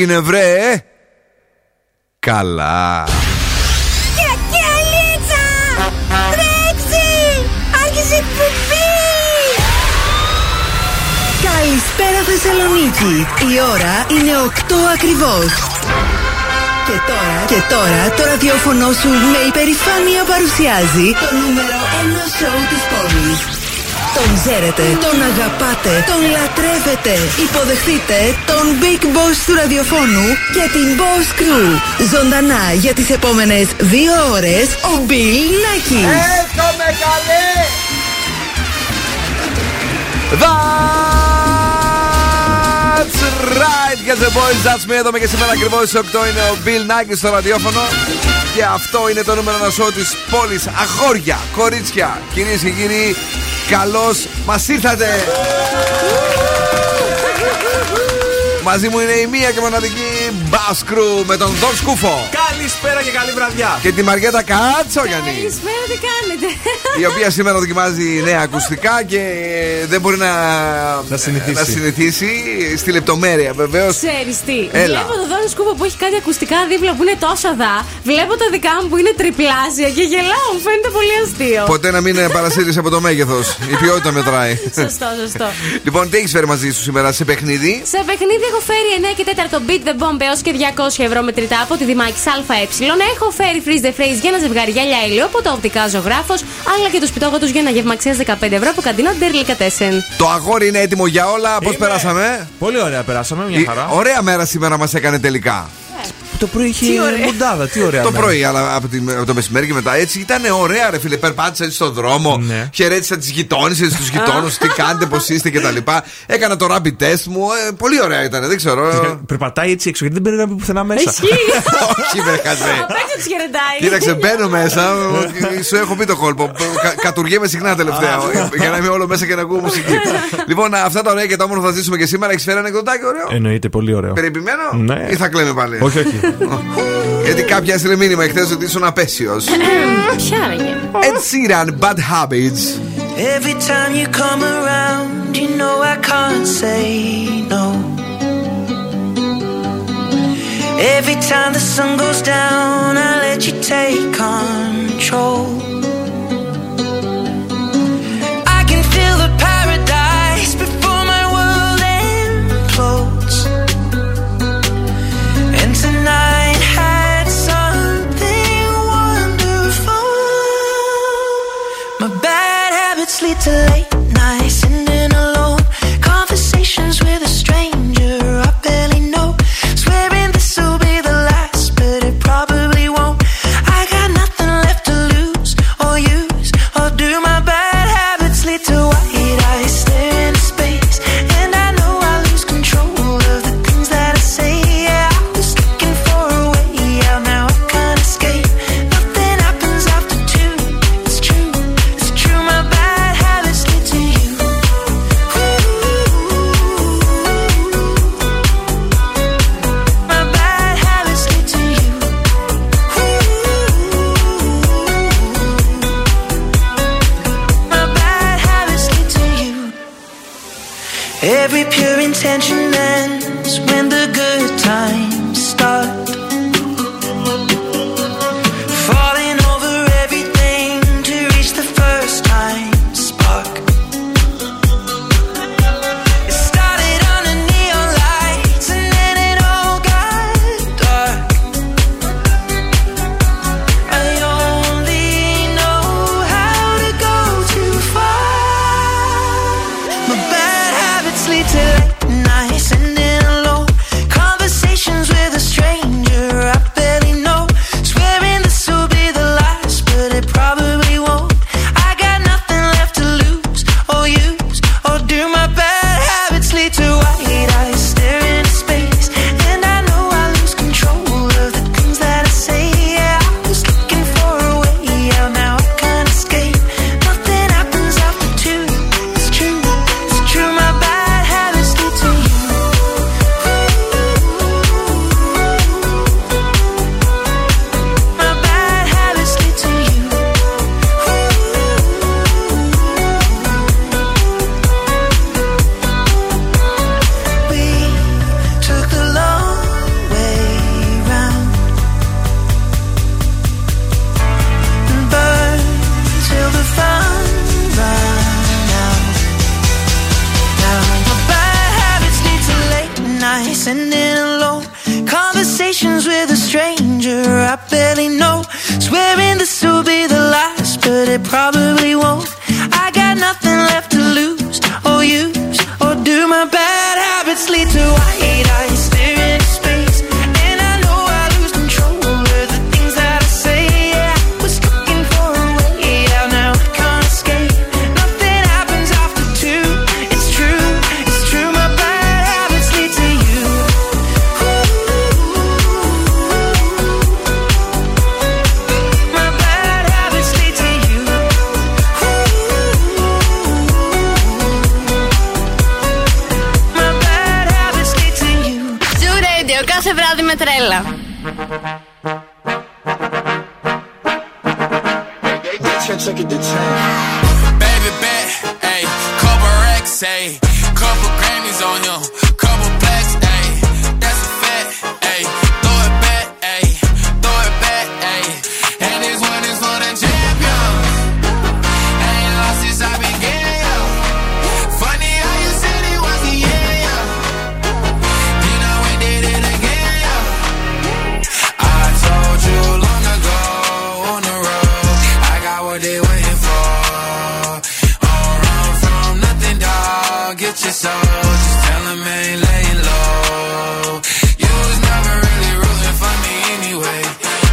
έγινε βρε Καλά. Καλησπέρα Θεσσαλονίκη. Η ώρα είναι 8 ακριβώς. Και τώρα, και τώρα το ραδιόφωνο σου με υπερηφάνεια παρουσιάζει το νούμερο 1 σοου της πόλης. Τον ξέρετε, τον αγαπάτε, τον λατρεύετε. Υποδεχτείτε τον Big Boss του ραδιοφώνου και την Boss Crew. Ζωντανά για τις επόμενες δύο ώρες ο Bill Nackis. Έρχομαι καλέ! That's right, get the boys, that's me. Εδώ και σήμερα ακριβώς στις 8 είναι ο Bill Nackis στο ραδιόφωνο. Και αυτό είναι το νούμερο ένα σώου της πόλης. Αγόρια, κορίτσια, κυρίες και κύριοι, καλώ μας ήρθατε! Μαζί μου είναι η μία και μοναδική Μπάσκρου με τον Δον Σκούφο. Καλησπέρα και καλή βραδιά. Και τη Μαριέτα Κατσόγιανη. Καλησπέρα, τι κάνετε; Η οποία σήμερα δοκιμάζει νέα ακουστικά και δεν μπορεί να, Να συνηθίσει. να συνηθίσει στη λεπτομέρεια βεβαίως. Ξέρεις τι. Έλα. Βλέπω το Δόνι Σκούπο που έχει κάτι ακουστικά δίπλα που είναι τόσο δα. Βλέπω τα δικά μου που είναι τριπλάσια και γελάω. Μου φαίνεται πολύ αστείο. Ποτέ να μην παρασύρεις από το μέγεθος. Η ποιότητα μετράει. Σωστό, σωστό. λοιπόν, τι έχεις φέρει μαζί σου σήμερα σε παιχνίδι; Σε παιχνίδι έχω φέρει 9 και 4 Beat the Bomb έως και 200 ευρώ μετρητά από τη Δημάκης ΑΕ. Έχω φέρει Freeze the Phrase για ένα ζευγάρι γυαλιά ηλίου από το οπτικά ζωγράφος. Αλλά και τους σπιτόγατου για ένα γεύμα αξία 15 ευρώ από καντινό Ντερλικατέσεν. Το αγόρι είναι έτοιμο για όλα. Πώς Είμαι. περάσαμε; Πολύ ωραία περάσαμε, μια Η- χαρά. Ωραία μέρα σήμερα μας έκανε τελικά. Το πρωί είχε Τι ωραία. μοντάδα, τι ωραία. Το μέρα. πρωί, αλλά από, τη- από το μεσημέρι και μετά έτσι ήταν ωραία, ρε φίλε. Περπάτησα έτσι στον δρόμο, Ναι. χαιρέτησα τις γειτόνισε, τους γειτόνους, τι κάνετε, πώς είστε κτλ. Έκανα το rapid test μου. ε, πολύ ωραία ήταν, δεν ξέρω. Περπατάει έτσι έξω γιατί δεν πρέπει να μπει πουθενά μέσα. Ισχύει. Όχι, με χαζέ. Απ' έξω τους χαιρετάει. Κοίταξε, μπαίνω μέσα. Σου έχω πει το κόλπο. Κα- Κατουργέμαι συχνά τελευταία. Για να είμαι όλο μέσα και να ακούω μουσική. Λοιπόν, αυτά τα ωραία και τα όμορφα θα ζήσουμε και σήμερα. Έχεις φέρει ένα εκδοτάκι ωραίο; Εννοείται, πολύ ωραίο. Περιποιημένο; Ναι. ή θα κλαίμε πάλι; Όχι, όχι. Γιατί κάποια έστειλε μήνυμα εχθέ ότι ήσουν απέσιο. Ποια άραγε. Ed Sheeran, Bad Habits. Every time you come around, you know I can't say no. Every time the sun goes down, I let you take control. Get your soul, just tell 'em ain't laying low. You was never really rooting for me anyway.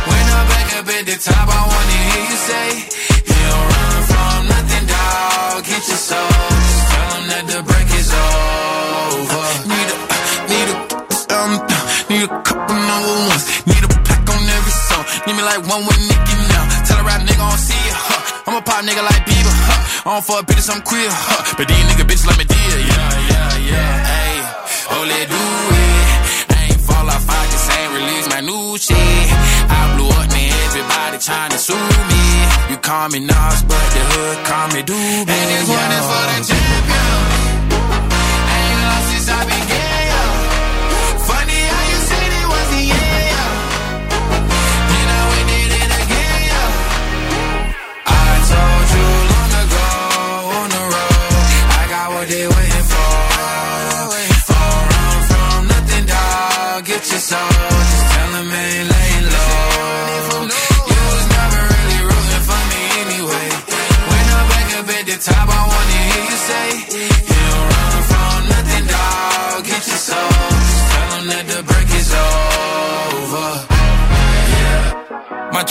When I'm back up at the top, I wanna hear you say, You don't run from nothing, dog. Get your soul, just tell 'em that the break is over. Need a, need a, um, need a couple number ones. Need a pack on every song. Need me like one with Nicky a pop nigga like Bieber. Huh. I don't fuck I'm queer. Huh. But these nigga bitches like me dear. Yeah, yeah, yeah. Hey, oh, let do it. I ain't fall off, I just ain't release my new shit. I blew up, man. Everybody trying to sue me. You call me Nas, but the hood call me Doobie. And this one is for the champion.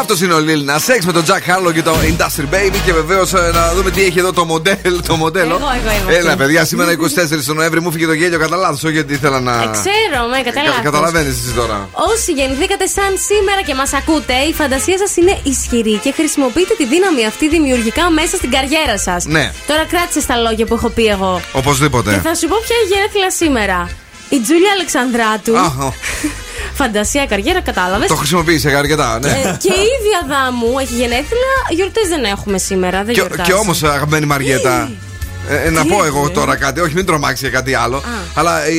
Αυτός είναι ο Lil Nas X με τον Jack Harlow και το Industry Baby. Και βεβαίως να δούμε τι έχει εδώ το μοντέλο. Το μοντέλο. Εγώ, εγώ, εγώ. Έλα, παιδιά, σήμερα 24 του Νοέμβρη μου φύγε το γέλιο κατά λάθο. Όχι γιατί ήθελα να. Ε, ξέρω, με καταλάβεις. Καταλαβαίνεις εσύ τώρα. Όσοι γεννηθήκατε σαν σήμερα και μας ακούτε, η φαντασία σας είναι ισχυρή και χρησιμοποιείτε τη δύναμη αυτή δημιουργικά μέσα στην καριέρα σας. Ναι. Τώρα κράτησε τα λόγια που έχω πει εγώ. Οπωσδήποτε. Και θα σου πω ποια έχει γενέθλια σήμερα. Η Τζούλια Αλεξανδράτου. Α, ο, Φαντασία, καριέρα, κατάλαβες. το χρησιμοποίησε αρκετά, ναι. και η ίδια δάμου έχει γενέθλια. Γιορτές δεν έχουμε σήμερα. Δεν Και, γιορτάζεις. και όμως, αγαπημένη Μαριέτα. ε, ε, να Τι πω έγινε; εγώ τώρα κάτι, όχι μην τρομάξεις για κάτι άλλο. Αλλά η,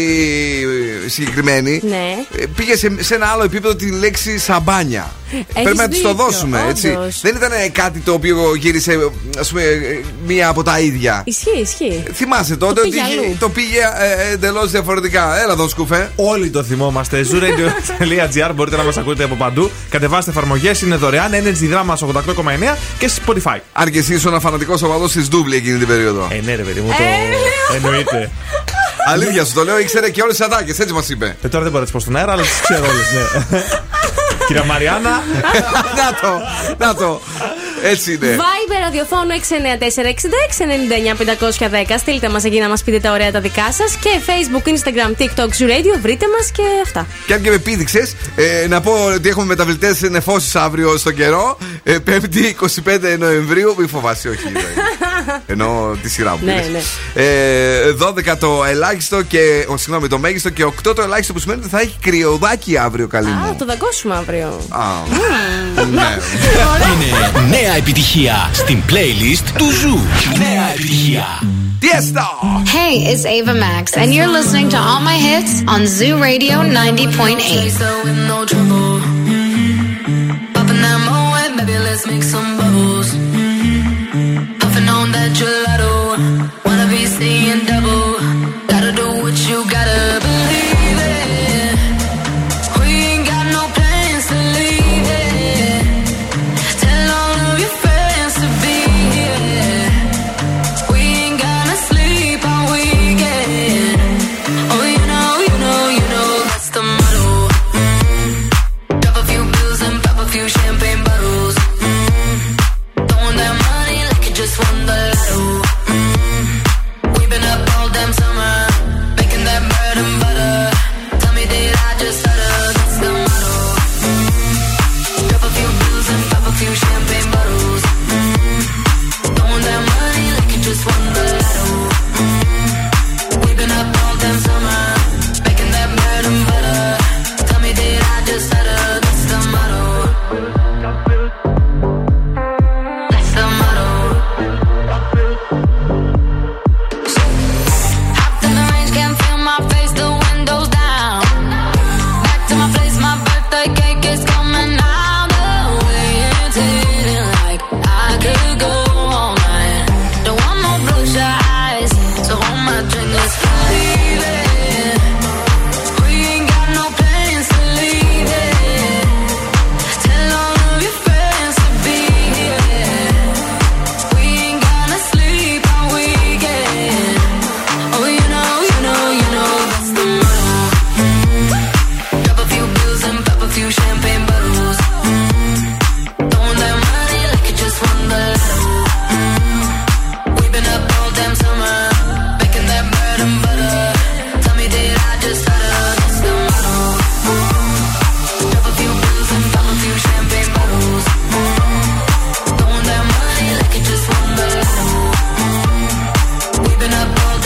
η συγκεκριμένη Ναι. ε, πήγε σε, σε ένα άλλο επίπεδο τη λέξη σαμπάνια. Πρέπει να της το δίκιο, δώσουμε, έτσι. όντως. Δεν ήταν κάτι το οποίο γύρισε, ας πούμε, ε, μία από τα ίδια. Ισχύει, ισχύει. Θυμάσαι τότε Το ότι πήγε είχε- αλλού. το πήγε ε, εντελώς διαφορετικά. Έλα εδώ, σκουφέ. Όλοι το θυμόμαστε. Zooradio.gr μπορείτε να μας ακούτε από παντού. Κατεβάστε εφαρμογές, είναι δωρεάν. Energy Drama 88,9 και στη Spotify. Αν και εσύ ήσουν φανατικός οπαδός της Ντούμπλη εκείνη την περίοδο. Ε, ναι, ρε παιδί μου, το. Ε, Εννοείται. Αλήθεια σου το λέω, ήξερε και όλες τις ατάκες, έτσι μας είπε. Ε, τώρα δεν μπορώ να τις πω στον αέρα, αλλά τις ξέρω όλες, ναι. Κυρία Μαριάννα, να το, να το. Έτσι είναι. Viber ραδιοφώνου 694-6699-510. Στείλτε μας εκεί να μας πείτε τα ωραία τα δικά σας. Και Facebook, Instagram, TikTok, Zoo Radio. Βρείτε μας και αυτά. Και αν και με πήδηξες, ε, να πω ότι έχουμε μεταβλητές νεφώσεις αύριο στον καιρό. Ε, 5η 25 Νοεμβρίου. Μη φοβάσαι, όχι. Δηλαδή. Ένωσε τη σειρά μου. Ναι, πήρες. ναι. Ε, 12 το ελάχιστο και. Ο, συγγνώμη, το μέγιστο και 8 το ελάχιστο που σημαίνει ότι θα έχει κρυοδάκι αύριο, καλή Α, μου. το δαγκώσουμε αύριο. Α, ναι. Είναι νέα επιτυχία στην playlist του Zoo. Νέα επιτυχία. Tiesto! Hey, it's Ava Max, and you're listening to all my hits on Zoo Radio 90.8. So with no trouble. Popping that moe, baby, let's make some bubbles. Gelato. Wanna be seeing double.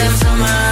Summer.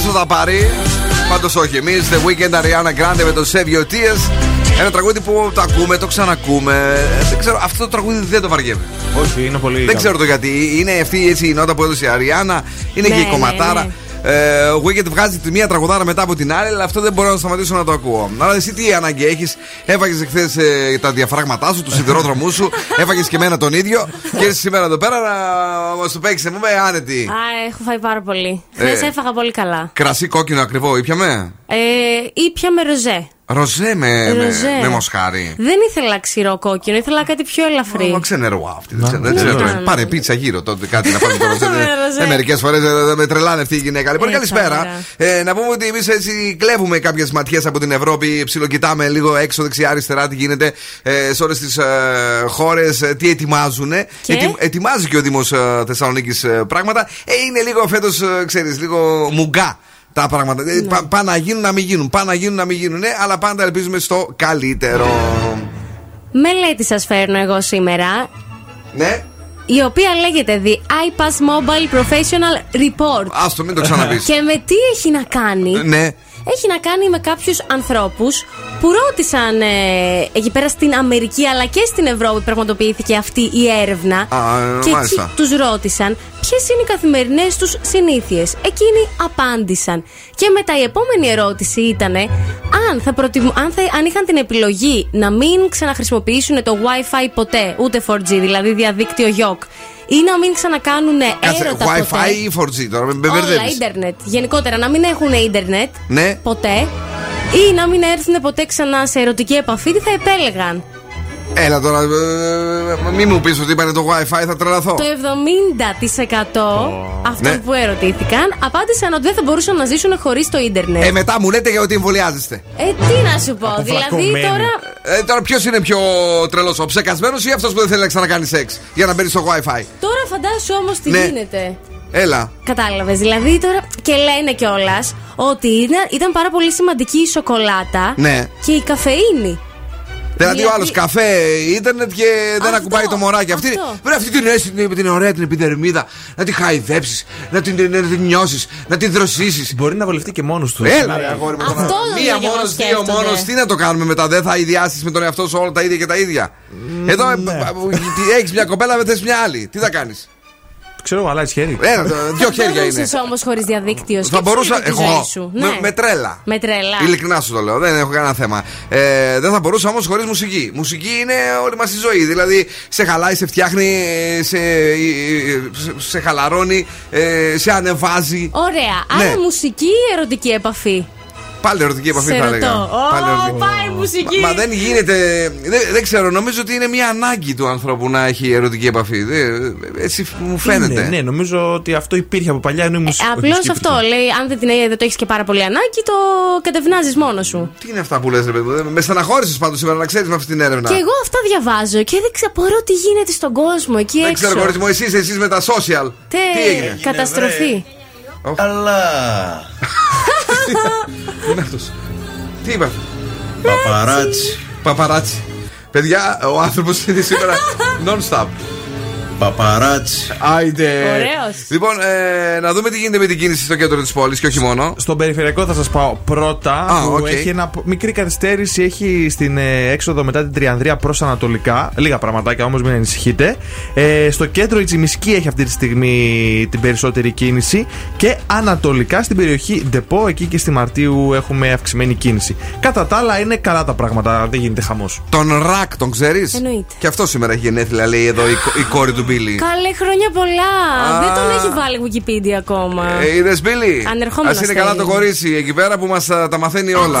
Ποιος θα τα πάρει. Πάντως όχι, εμείς The Weekend Ariana Grande με το Save Your Tears. Ένα τραγούδι που το ακούμε, το ξανακούμε. Ε, Δεν ξέρω, αυτό το τραγούδι δεν το βαριέμαι. Όχι, είναι πολύ. Δεν καλό. ξέρω το γιατί. Είναι αυτή έτσι η νότα που έδωσε η Αριάννα. Είναι Ναι, και η ναι, κομματάρα. ναι. Ε, ο Wicked βγάζει τη μία τραγουδάρα μετά από την άλλη, αλλά αυτό δεν μπορώ να σταματήσω να το ακούω. Αλλά εσύ τι ανάγκη έχεις, έφαγες εχθές τα διαφράγματά σου, τους σιδηρόδρομού σου, έφαγες και εμένα τον ίδιο. και ήρθε σήμερα εδώ πέρα να μας το παίξεις. Μου με άνετη. Α, έχω φάει πάρα πολύ. Ε. Χθες έφαγα πολύ καλά. Κρασί κόκκινο ακριβό, ήπιαμε; Ε, ήπια με ροζέ. Ροζέ με, με, Ροζέ. με μοσχάρι. Δεν ήθελα ξηρό κόκκινο, ήθελα κάτι πιο ελαφρύ. Μα ξενερό αυτή. Δεν ξέρω. δεν ξέρω. ήταν. Πάρε πίτσα γύρω τότε κάτι να πάμε το ροζέ. Ροζέ. Ε, Μερικές φορές με τρελάνε αυτή η γυναίκα. Λοιπόν, Ε, καλησπέρα. τώρα. Ε, να πούμε ότι εμείς έτσι κλέβουμε κάποιες ματιές από την Ευρώπη. Ψιλοκοιτάμε λίγο έξω δεξιά-αριστερά τι γίνεται ε, σε όλες τις χώρες, τι ετοιμάζουν. Και; ετοιμάζει και ο Δήμος Θεσσαλονίκης πράγματα. Ε, είναι λίγο φέτος, ξέρεις, λίγο μουγκά. Τα πράγματα. Ε, πα- Πάνε να γίνουν να μην γίνουν. Πάνε να γίνουν να μην γίνουν. Ναι, αλλά πάντα ελπίζουμε στο καλύτερο. Μελέτη σας φέρνω εγώ σήμερα, Ναι. η οποία λέγεται The iPass Mobile Professional Report. Άστο, μην το ξαναπείς. Και με τι έχει να κάνει; Ναι. Έχει να κάνει με κάποιους ανθρώπους που ρώτησαν ε, εκεί πέρα στην Αμερική αλλά και στην Ευρώπη πραγματοποιήθηκε αυτή η έρευνα. Α, ε, και μάλιστα. τους ρώτησαν ποιες είναι οι καθημερινές τους συνήθειες. Εκείνοι απάντησαν. Και μετά η επόμενη ερώτηση ήταν αν, θα προτιμ- αν, θα, αν είχαν την επιλογή να μην ξαναχρησιμοποιήσουν το WiFi ποτέ, ούτε 4G, δηλαδή διαδίκτυο YOK, ή να μην ξανακάνουν Κάτσε, έρωτα Wi-Fi ποτέ. ή 4G τώρα, με με Όλα, μπερδεύεις. ίντερνετ. Γενικότερα, να μην έχουν ίντερνετ Ναι. ποτέ ή να μην έρθουν ποτέ ξανά σε ερωτική επαφή, τι θα επέλεγαν; Έλα τώρα, ε, μη μου πεις ότι είπανε το Wi-Fi, θα τρελαθώ. Το 70% αυτών Ναι. που ερωτήθηκαν απάντησαν ότι δεν θα μπορούσαν να ζήσουν χωρίς το ίντερνετ. Ε, μετά μου λέτε για ότι εμβολιάζεστε. Ε, τι να σου πω, δηλαδή Αποφλακωμένοι. τώρα. Ε, τώρα ποιος είναι πιο τρελός, ο ψεκασμένος ή αυτός που δεν θέλει να ξανακάνει σεξ για να μπαίνει στο WiFi; Τώρα φαντάσου όμως τι Ναι. γίνεται. Έλα. Κατάλαβες. Δηλαδή τώρα. Και λένε κιόλας ότι ήταν, ήταν πάρα πολύ σημαντική η σοκολάτα Ναι. και η καφεΐνη. Δηλαδή ο Δηλαδή- άλλος καφέ, ίντερνετ και δεν Αυτό, ακουμπάει το μωράκι. Αυτή, αυτό. βρε, αυτή την αίσθηση την, την ωραία την επιδερμίδα να τη χαϊδέψεις, να την, να την νιώσεις, να την δροσίσεις. Μπορεί να βολευτεί και μόνος τους. Έλα, ρε, αγόρι μου. Αυτό τώρα. νομίζω Μία και μόνος, εγώ δύο σκέφτονται. μόνος. Τι να το κάνουμε μετά, δεν θα ιδιάσεις με τον εαυτό σου όλα τα ίδια και τα ίδια. Εδώ έχεις μια κοπέλα, δεν θες μια άλλη. Τι θα κάνεις; Ξέρω, αλλά χέρι. Ένα, το- δύο χέρια είναι. όμως χωρίς διαδίκτυο. Θα Σκέψου μπορούσα. λίγο τη Εγώ. ζωή σου. Με, Ναι. με τρέλα. Με τρέλα. Ειλικρινά σου το λέω, δεν έχω κανένα θέμα. Ε, δεν θα μπορούσα όμως χωρίς μουσική. Μουσική είναι όλη μας η ζωή. Δηλαδή σε χαλάει, σε φτιάχνει, ε, σε, ε, σε, σε χαλαρώνει, ε, σε ανεβάζει. Ωραία. Ναι. Άρα μουσική ή ερωτική επαφή; Πάλι ερωτική επαφή Σε θα ρωτώ. έλεγα. Ω, Πάλι ερωτική. πάει μουσική. Μα, μα δεν γίνεται. Δεν, δεν ξέρω, νομίζω ότι είναι μια ανάγκη του ανθρώπου να έχει ερωτική επαφή. Δεν- έτσι μου φαίνεται. Ναι, ναι, νομίζω ότι αυτό υπήρχε από παλιά ενώ η μουσική. Απλώς Ε, αυτό λέει, αν δεν, την, δεν το έχεις και πάρα πολύ ανάγκη, το κατευνάζεις μόνος σου. Τι είναι αυτά που λες ρε παιδί μου. Με στεναχώρησες πάντως σήμερα να ξέρεις με αυτή την έρευνα. Και εγώ αυτά διαβάζω και δεν ξαπορώ τι γίνεται στον κόσμο εκεί Δεν έξω. ξέρω, κορίτσι μου, εσείς εσείς με τα social. Τε, Τι έγινε; καταστροφή. Αλλά. Τι είναι αυτό. Τι είπα; Παπαράτσι. Παπαράτσι. Παιδιά, ο άνθρωπος είναι σήμερα non-stop. Παπαράτσι. Άιντε. Ωραίος. Λοιπόν, ε, να δούμε τι γίνεται με την κίνηση στο κέντρο της πόλης και όχι μόνο. Στον περιφερειακό θα σας πάω πρώτα. Α, που οκ. έχει ένα μικρή καθυστέρηση. Έχει στην ε, έξοδο μετά την Τριανδρία προς Ανατολικά. Λίγα πραγματάκια όμως, μην ανησυχείτε. Ε, στο κέντρο η Τσιμισκή έχει αυτή τη στιγμή την περισσότερη κίνηση. Και ανατολικά στην περιοχή Ντεπό, εκεί και στη Μαρτίου έχουμε αυξημένη κίνηση. Κατά τα άλλα είναι καλά τα πράγματα, δεν γίνεται χαμός. Τον Ρακ, τον ξέρεις; Εννοείται. Και αυτό σήμερα έχει γενέθλια, λέει εδώ η, κο- η κόρη του Μπίλι. Καλέ χρόνια πολλά. Α. Δεν τον έχει βάλει Wikipedia ακόμα. Ε, Είδες Μπίλι; Ανερχόμενο Α είναι θέλει. καλά το κορίτσι εκεί πέρα που μας τα μαθαίνει όλα.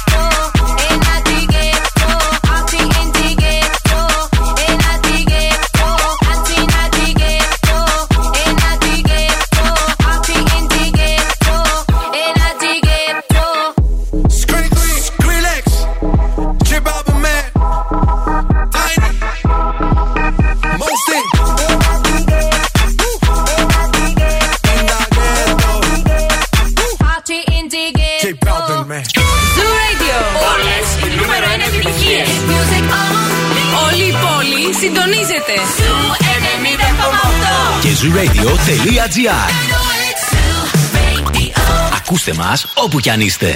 Συνενεμητό. Και ζου Radio. Ακούστε μας όπου κι αν είστε.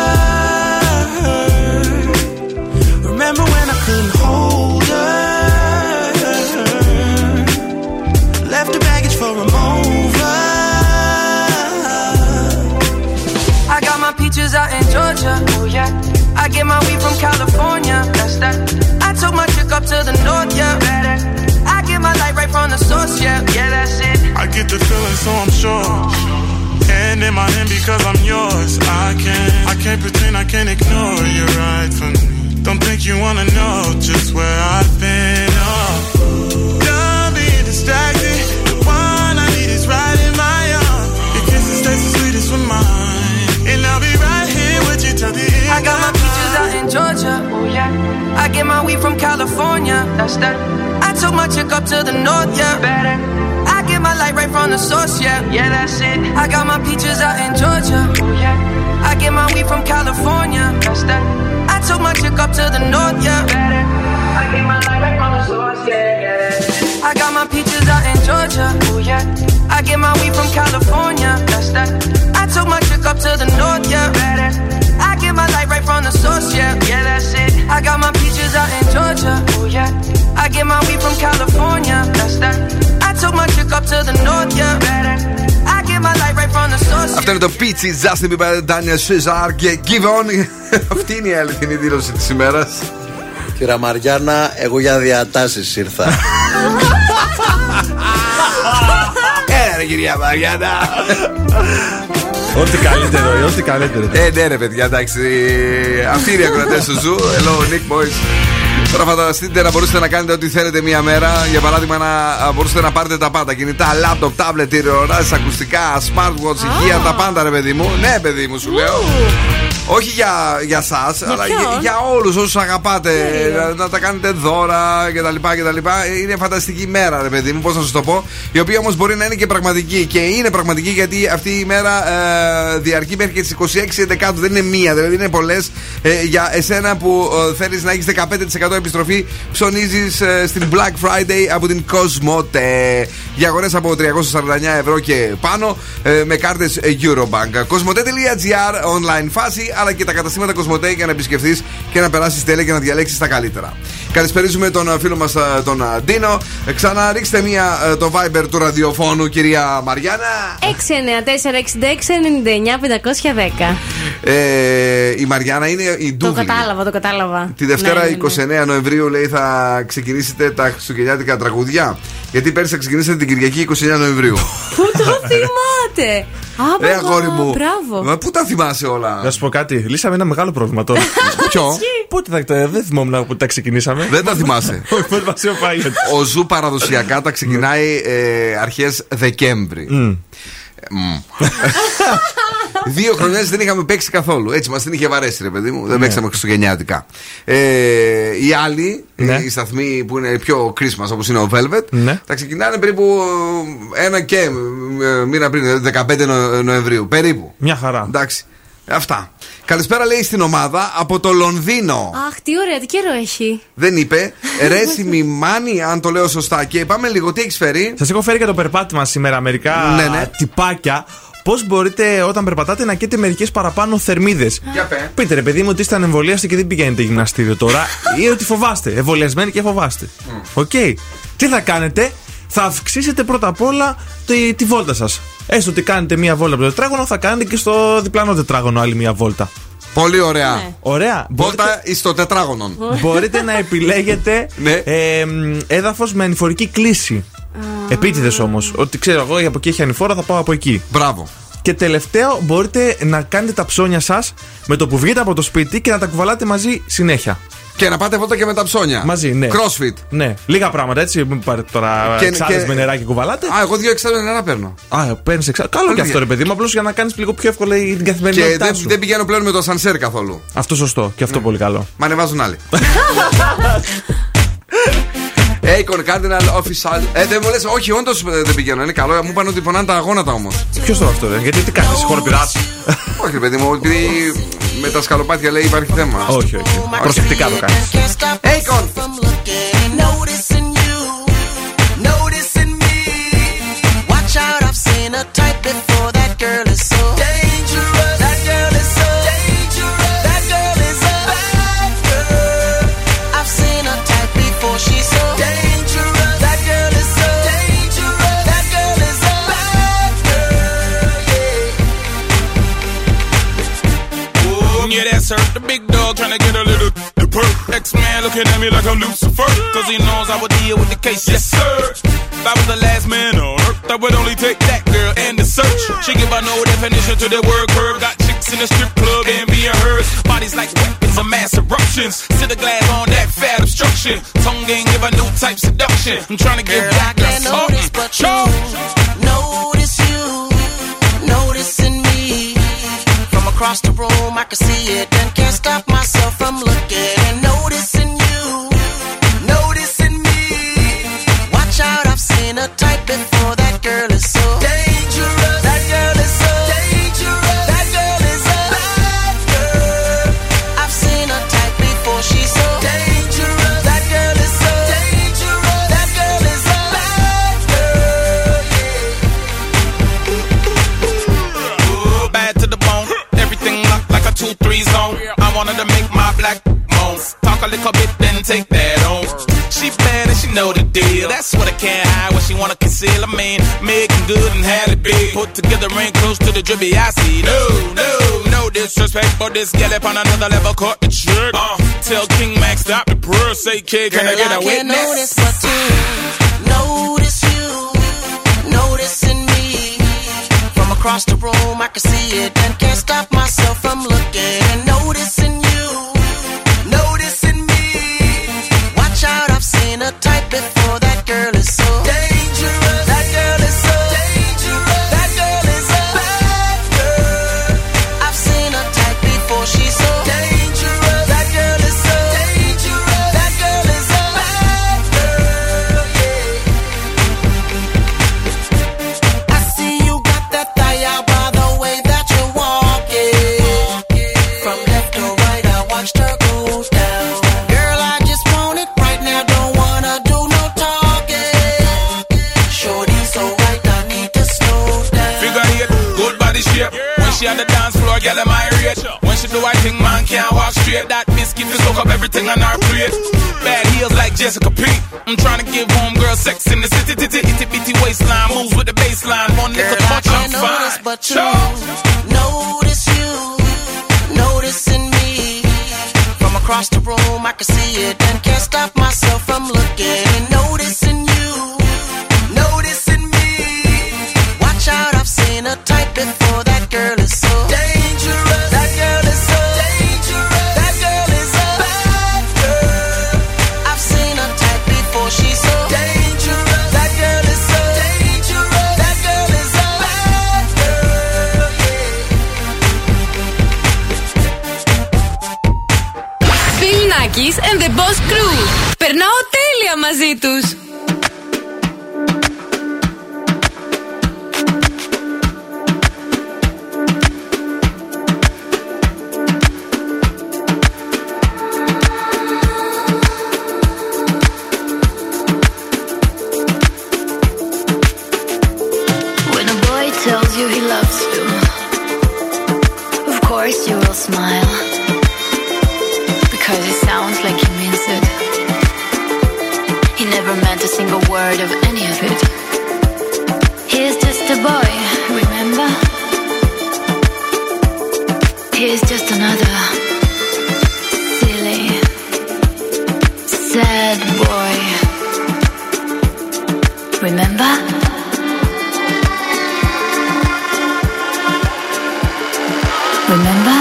Her baggage for a mover. I got my peaches out in Georgia. Oh yeah. I get my weed from California. That's that. I took my chick up to the north. Yeah. Better. I get my light right from the source. Yeah. Yeah, that's it. I get the feeling, so I'm sure. Hand in my hand because I'm yours. I can't, I can't pretend, I can't ignore you right from me. Don't think you wanna know just where I've been. Oh, done being distracted. Taste the sweetest mine, and I'll be right here with you till the end. I got my peaches out in Georgia. Oh yeah. I get my weed from California. That's that. I took my chick up to the north. Yeah. Better. I get my light right from the source. Yeah. Yeah, that's it. I got my peaches out in Georgia. Oh yeah. I get my weed from California. That's that. I took my chick up to the north. Yeah. Better. I get my light right from the source. Yeah. yeah. I got my peaches out in Georgia. Oh yeah. I get my weed from California. That's that. I took my chick up to the north. Yeah. Better. I get my light right from the source, yeah. Yeah, that's it. I got my peaches out in Georgia. Oh, yeah. I get my weed from California. That's that. I took my chick up to the north, yeah. Better. I get my light right from the source. Αυτό είναι το Peachy, Justin Bieber, Daniel Caesar και Give On. Αυτή είναι η αληθινή δήλωση τη ημέρα. Κύρα Μαριάννα, εγώ για διατάσεις ήρθα. Έλα ρε κυρία Μαριάννα. Ό,τι καλύτερο, ε, ό,τι καλύτερο. Ε, ναι, ρε παιδιά, εντάξει. Αυτοί είναι οι ακροατές του Zoo. Hello, Nick Boys. Τώρα φανταστείτε να μπορούσατε να κάνετε ό,τι θέλετε μία μέρα. Για παράδειγμα, να μπορούσατε να πάρετε τα πάντα. Κινητά, laptop, tablet, τηλεοράσεις, ακουστικά, smartwatch, υγεία, τα πάντα, ρε παιδί μου. Ναι, παιδί μου, σου λέω. Όχι για, για εσά, αλλά ποιον; για, για όλους όσους αγαπάτε. Τέλεια. Να, να τα κάνετε δώρα κτλ. κτλ. Είναι φανταστική μέρα, ρε παιδί μου, πώς να σας το πω. Η οποία όμως μπορεί να είναι και πραγματική. Και είναι πραγματική γιατί αυτή η μέρα ε, διαρκεί μέχρι και τις 26 Δεκάτου. Δεν είναι μία, δηλαδή είναι πολλές. Ε, για εσένα που ε, θέλεις να έχεις 15% επιστροφή, ψωνίζεις στην Black Friday από την Cosmote. Για αγορές από 349 ευρώ και πάνω ε, με κάρτες Eurobank. Cosmote.gr online φάση, αλλά και τα καταστήματα Cosmote για να επισκεφθείς και να περάσεις τέλεια και να διαλέξεις τα καλύτερα. Καλησπέριζουμε τον ε, φίλο μας τον ε, Ντίνο. Ε, Ξανά ρίξτε μία ε, το Viber του ραδιοφώνου, κυρία Μαριάννα. 694-66-99-510. Ε, η Μαριάννα είναι η Το Ντούβλη. κατάλαβα, το κατάλαβα. Τη Δευτέρα Ναι, ναι, ναι. 29 Νοεμβρίου λέει θα ξεκινήσετε τα χριστουγεννιάτικα τραγουδιά. Γιατί πέρυσι θα ξεκινήσετε την Κυριακή 29 Νοεμβρίου. Πού το θυμάται; Α, Ρε μπράβο, αγόρι μου. Μπράβο. Μα πού τα θυμάσαι όλα; Να σου πω κάτι. Λύσαμε ένα μεγάλο πρόβλημα τώρα. Ποιο; Πότε θα τα. Δεν θυμόμουν που τα ξεκινήσαμε. Δεν τα θυμάσαι. Όχι, πότε μας είπε πάει. Ο Zoo παραδοσιακά τα ξεκινάει ε, αρχές Δεκέμβρη. Μμ. Μμ. Δύο χρονιές δεν είχαμε παίξει καθόλου. Έτσι μας την είχε βαρέσει, ρε παιδί μου. Δεν παίξαμε Χριστουγεννιάτικα. Ε, οι άλλοι, Ναι. οι σταθμοί που είναι πιο Christmas όπως είναι ο Velvet, Ναι. τα ξεκινάνε περίπου ε, ένα και ε, μήνα πριν, δηλαδή 15 Νο- Νοεμβρίου. Περίπου. Μια χαρά. Εντάξει. Αυτά. Καλησπέρα λέει στην ομάδα από το Λονδίνο. Αχ, τι ωραία, τι καιρό έχει. Δεν είπε. Ρέσιμη μάνη, αν το λέω σωστά. Και πάμε λίγο, τι έχεις φέρει; Σας έχω φέρει για το περπάτημα σήμερα μερικά Ναι, ναι. τυπάκια. Πώς μπορείτε όταν περπατάτε να καίτε μερικές παραπάνω θερμίδες; Για πέ. Πείτε ρε παιδί μου ότι είστε ανεμβολίαστοι και δεν πηγαίνετε γυμναστήριο τώρα ή ότι φοβάστε. Εμβολιασμένοι και φοβάστε. Οκ. Τι θα κάνετε, θα αυξήσετε πρώτα απ' όλα τη, τη βόλτα σας. Έστω ότι κάνετε μία βόλτα από το τετράγωνο, θα κάνετε και στο διπλανό τετράγωνο άλλη μία βόλτα. Πολύ ωραία. Ναι. Ωραία. Μπορείτε, Βόλτα εις το τετράγωνο. μπορείτε να επιλέγετε Ναι. ε, έδαφος με ανηφορική κλίση. Επίτηδες όμως. Ότι ξέρω εγώ από εκεί έχει ανηφόρα, θα πάω από εκεί. Μπράβο. Και τελευταίο, μπορείτε να κάνετε τα ψώνια σας με το που βγείτε από το σπίτι και να τα κουβαλάτε μαζί συνέχεια. Και να πάτε βόλτα και με τα ψώνια. Μαζί, ναι. Crossfit. Ναι, λίγα πράγματα έτσι. Μην πάρετε τώρα Και- εξάδε και- με νεράκι και κουβαλάτε. Α, εγώ δύο εξάρτητα νερά παίρνω. Α, παίρνεις εξάδε. Καλό και Αλήθεια. αυτό ρε παιδί μου, απλώς για να κάνεις λίγο πιο εύκολα την Και καθημερινότητά δεν, σου. δεν πηγαίνω πλέον με το σανσέρ καθόλου. Αυτό σωστό και αυτό πολύ καλό. Μ' ανεβάζουν άλλοι. Akon Cardinal Official. Ε, δεν μου λες, όχι, όντως δεν πηγαίνω. Είναι καλό. Μου είπαν ότι πονάνε τα αγώνατα όμως. Ποιος το αυτό, ρε, γιατί τι κάνεις, χώρο πειράτη. όχι, ρε παιδί μου, επειδή με τα σκαλοπάτια λέει υπάρχει θέμα. όχι, όχι. Προσεκτικά το κάνεις. The big dog trying to get a little the perk. X man looking at me like I'm Lucifer. Cause he knows I would deal with the case. Yes, sir. If I was the last man on earth, I would only take that girl and the search. She give a no definition to the word curve. Got chicks in the strip club and being hers. Bodies like weapons of mass eruptions. Sit the glass on that fat obstruction. Tongue game give a new type seduction. I'm trying to give Girl, that I can't notice but you. Across the room, I can see it and can't stop myself Together ain't close to the drippy I see. No, no, no disrespect, but this gal up on another level caught the trick. Uh, tell King Max stop the prayer, say kid, can I Girl, get a can't witness? notice but you. Notice you, noticing me. From across the room, I can see it and can't stop myself from looking and noticing you, do I think man can't walk straight? That biscuit to soak up everything on our plate. Bad heels like Jessica P. I'm trying to give home girl sex in the city, titty, itty bitty waistline. Moves with the baseline. One little Girl, touch, I'm notice fine. but you notice you noticing me from across the room. I can see it and can't stop myself from looking Βασιλάκης and the Boss Crew. Περνάω τέλεια μαζί τους. Remember?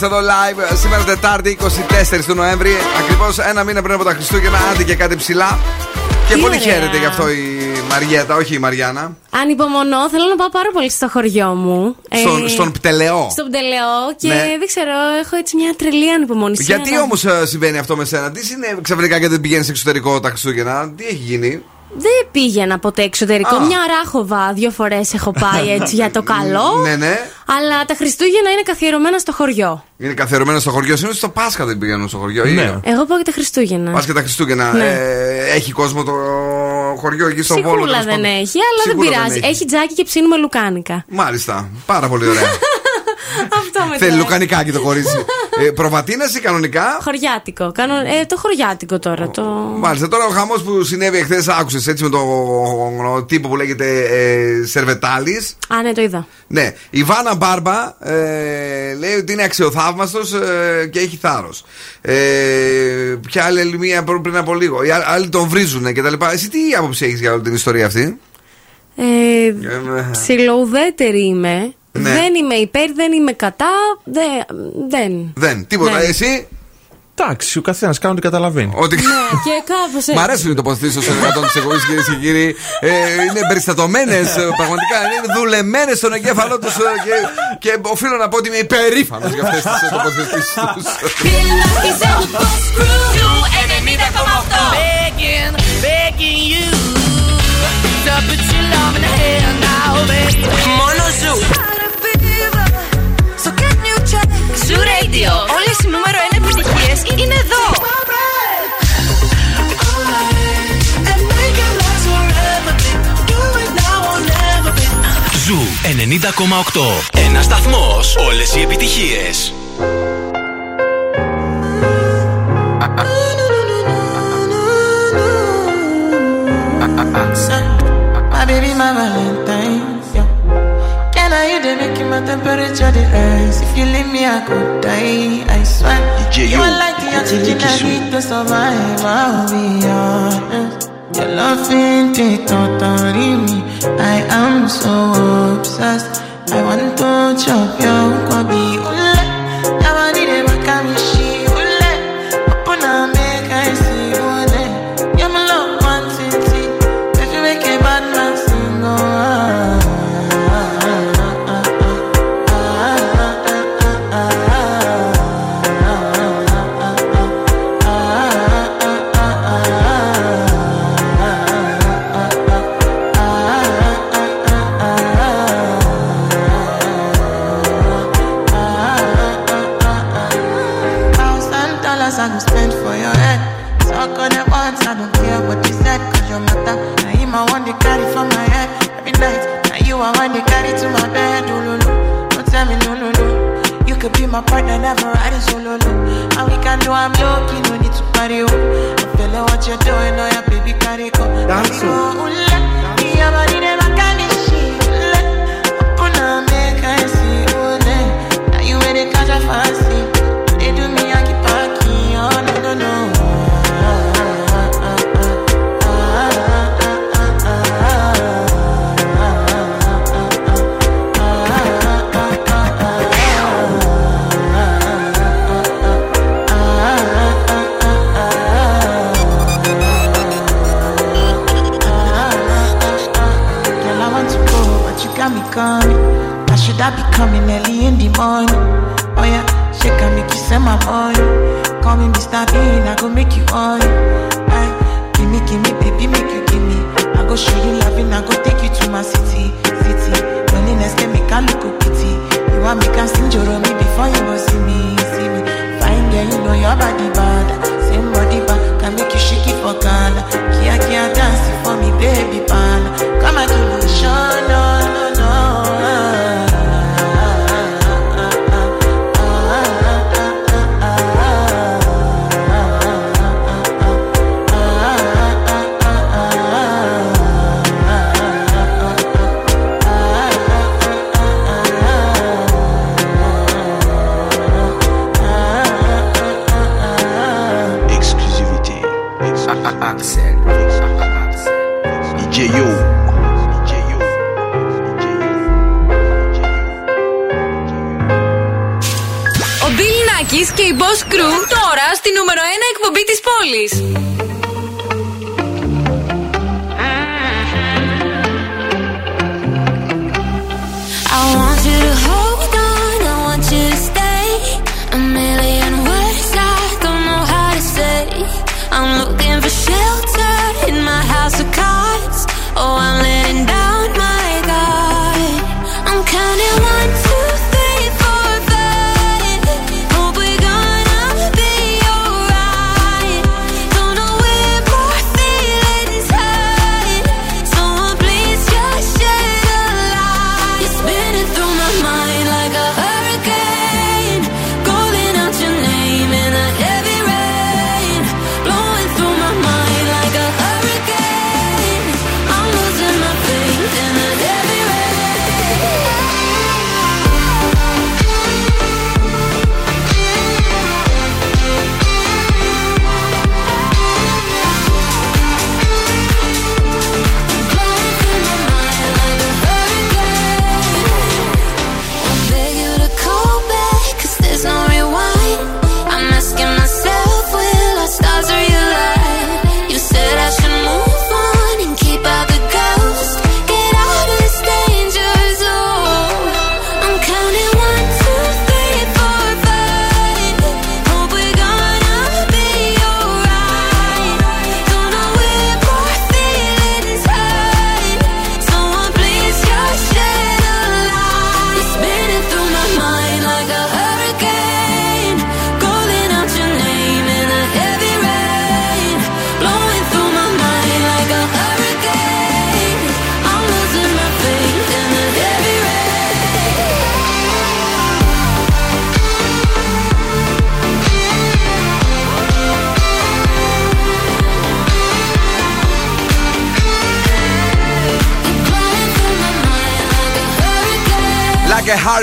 Είμαστε εδώ live σήμερα Τετάρτη 24 του Νοέμβρη. Ακριβώς ένα μήνα πριν από τα Χριστούγεννα. Άντε και κάτι ψηλά. Και Τι πολύ ωραία. χαίρεται γι' αυτό η Μαριέτα, όχι η Μαριάννα. Ανυπομονώ, θέλω να πάω πάρα πολύ στο χωριό μου. Στον, Ε, στον Πτελεό. Στον Πτελεό και Ναι. δεν ξέρω, έχω έτσι μια τρελή ανυπομονησία. Γιατί να- όμως συμβαίνει αυτό με σένα, Τι συνέβη ξαφνικά και δεν πηγαίνεις εξωτερικό τα Χριστούγεννα, Τι έχει γίνει; Δεν πήγαινα ποτέ εξωτερικό. Α. Μια ράχοβα δύο φορές έχω πάει έτσι για το καλό. Ναι, ναι. Αλλά τα Χριστούγεννα είναι καθιερωμένα στο χωριό. Είναι καθιερωμένο στο χωριό. Συνήθως στο Πάσχα δεν πηγαίνουν στο χωριό. Ναι. Εγώ πάω και τα Χριστούγεννα. Πα και τα Χριστούγεννα. Ναι. Ε, έχει κόσμο το χωριό εκεί στο Βόλο. Σίγουρα τέλος δεν πάντων. έχει, αλλά Σίγουρα δεν πειράζει. έχει. Έχει τζάκι και ψήνουμε λουκάνικα. Μάλιστα. Πάρα πολύ ωραία. Αυτό με Θέλει λουκανικάκι το κορίτσι. ε, προβατίναση κανονικά; Χωριάτικο. Κάνω, ε, το χωριάτικο τώρα. Το... Μάλιστα. Τώρα ο χαμός που συνέβη εχθές, άκουσες έτσι με τον τύπο που λέγεται ε, Σερβετάλης. Α, ναι, το είδα. Ναι, η Βάνα Μπάρμπα ε, λέει ότι είναι αξιοθαύμαστος ε, και έχει θάρρος. Ε, ποια άλλη μία προ- πριν από λίγο. Οι α- άλλοι τον βρίζουν και τα λοιπά. Εσύ τι άποψη έχεις για όλη την ιστορία αυτή; Ε, ψιλοουδέτερη είμαι. Ναι. Δεν είμαι υπέρ, δεν είμαι κατά. Δεν. δεν. Δεν. Τίποτα. Ναι. Εσύ; Εντάξει, ο καθένας κάνει ό,τι καταλαβαίνει. Ότι... Ναι, και κάπως έτσι. Μ' αρέσουν οι τοποθετήσεις των εργατών της εκπομπής, κυρίες και κύριοι. Ε, είναι περιστατωμένες, πραγματικά. Είναι δουλεμένες στον εγκέφαλό τους και, και οφείλω να πω ότι είμαι υπερήφανος για αυτές τις τοποθετήσεις τους. Bill Nackis ZU ρέιντιο, όλες οι νούμερο 1 επιτυχίες είναι εδώ. ZU 90,8. Ένας σταθμός, όλες οι επιτυχίες. My temperature the rise? If you leave me, I could die. I swear. you are like the oxygen I need to survive. I'll be honest. Your love ain't it totally me. I am so obsessed. I want to chop your kwabi. Ule, I need a bakamishi. My partner, never riding solo, no. And we can do, I'm lucky, no need to party, oh. I'm feeling what you're doing, oh, yeah, coming early in the morning? Oh yeah, shake and make you send my money. Call me Mr. Bean, I go make you on. Aye, give me, give me, baby, make you give me. I go show you loving, I go take you to my city, city. Loneliness can make a look pity. You want me can sing Joro me before you go see me, see me. Fine girl, you know your body bad. Same body bad, can make you shake it for Ghana. Kia kia dance for me, baby pan. Come and no, no. Axel. DJ Yo. Ο Bill Nackis και η Boss Crew τώρα στη νούμερο 1 εκπομπή της πόλης.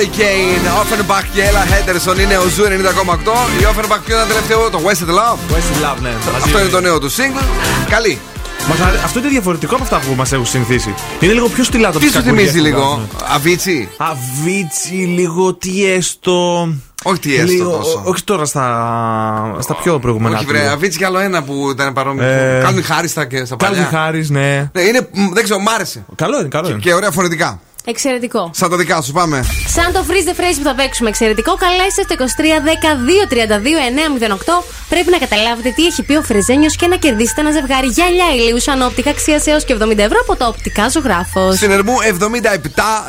Hurricane. Offenbach και Ella Henderson είναι ο Ζου 90,8. Η Offenbach ποιο ήταν τελευταίο, το Wasted Love. Wasted Love, ναι. Αυτό είναι το νέο του single. Καλή. Μας αρέ- Αυτό είναι διαφορετικό από αυτά που μας έχουν συνηθίσει. Είναι λίγο πιο στυλά το Τι σου πισκακούργια θυμίζει που λίγο, βγάζουν. Αβίτσι. Αβίτσι, λίγο τι έστω. Όχι τι έστω Λίγο- τόσο. ό- Όχι τώρα στα, στα πιο προηγούμενα. Όχι, του. βρε, Αβίτσι κι άλλο ένα που ήταν παρόμοιο. Ε, Κάνουν χάριστα και στα Κάλβιν παλιά. Χάρη, ναι. Ναι, είναι, μ, δεν ξέρω, μ' άρεσε. Καλό είναι, καλό είναι. Και ωραία φωνητικά. Εξαιρετικό. Σαν τα δικά σου, πάμε. Σαν το freeze the phrase που θα παίξουμε εξαιρετικό, καλέστε στο 23 10 2 32 908. Πρέπει να καταλάβετε τι έχει πει ο Φρεζένιο και να κερδίσετε ένα ζευγάρι γυαλιά ηλίου σαν όπτικα αξία έως και 70 ευρώ από το οπτικά ζωγράφος. Συνερμού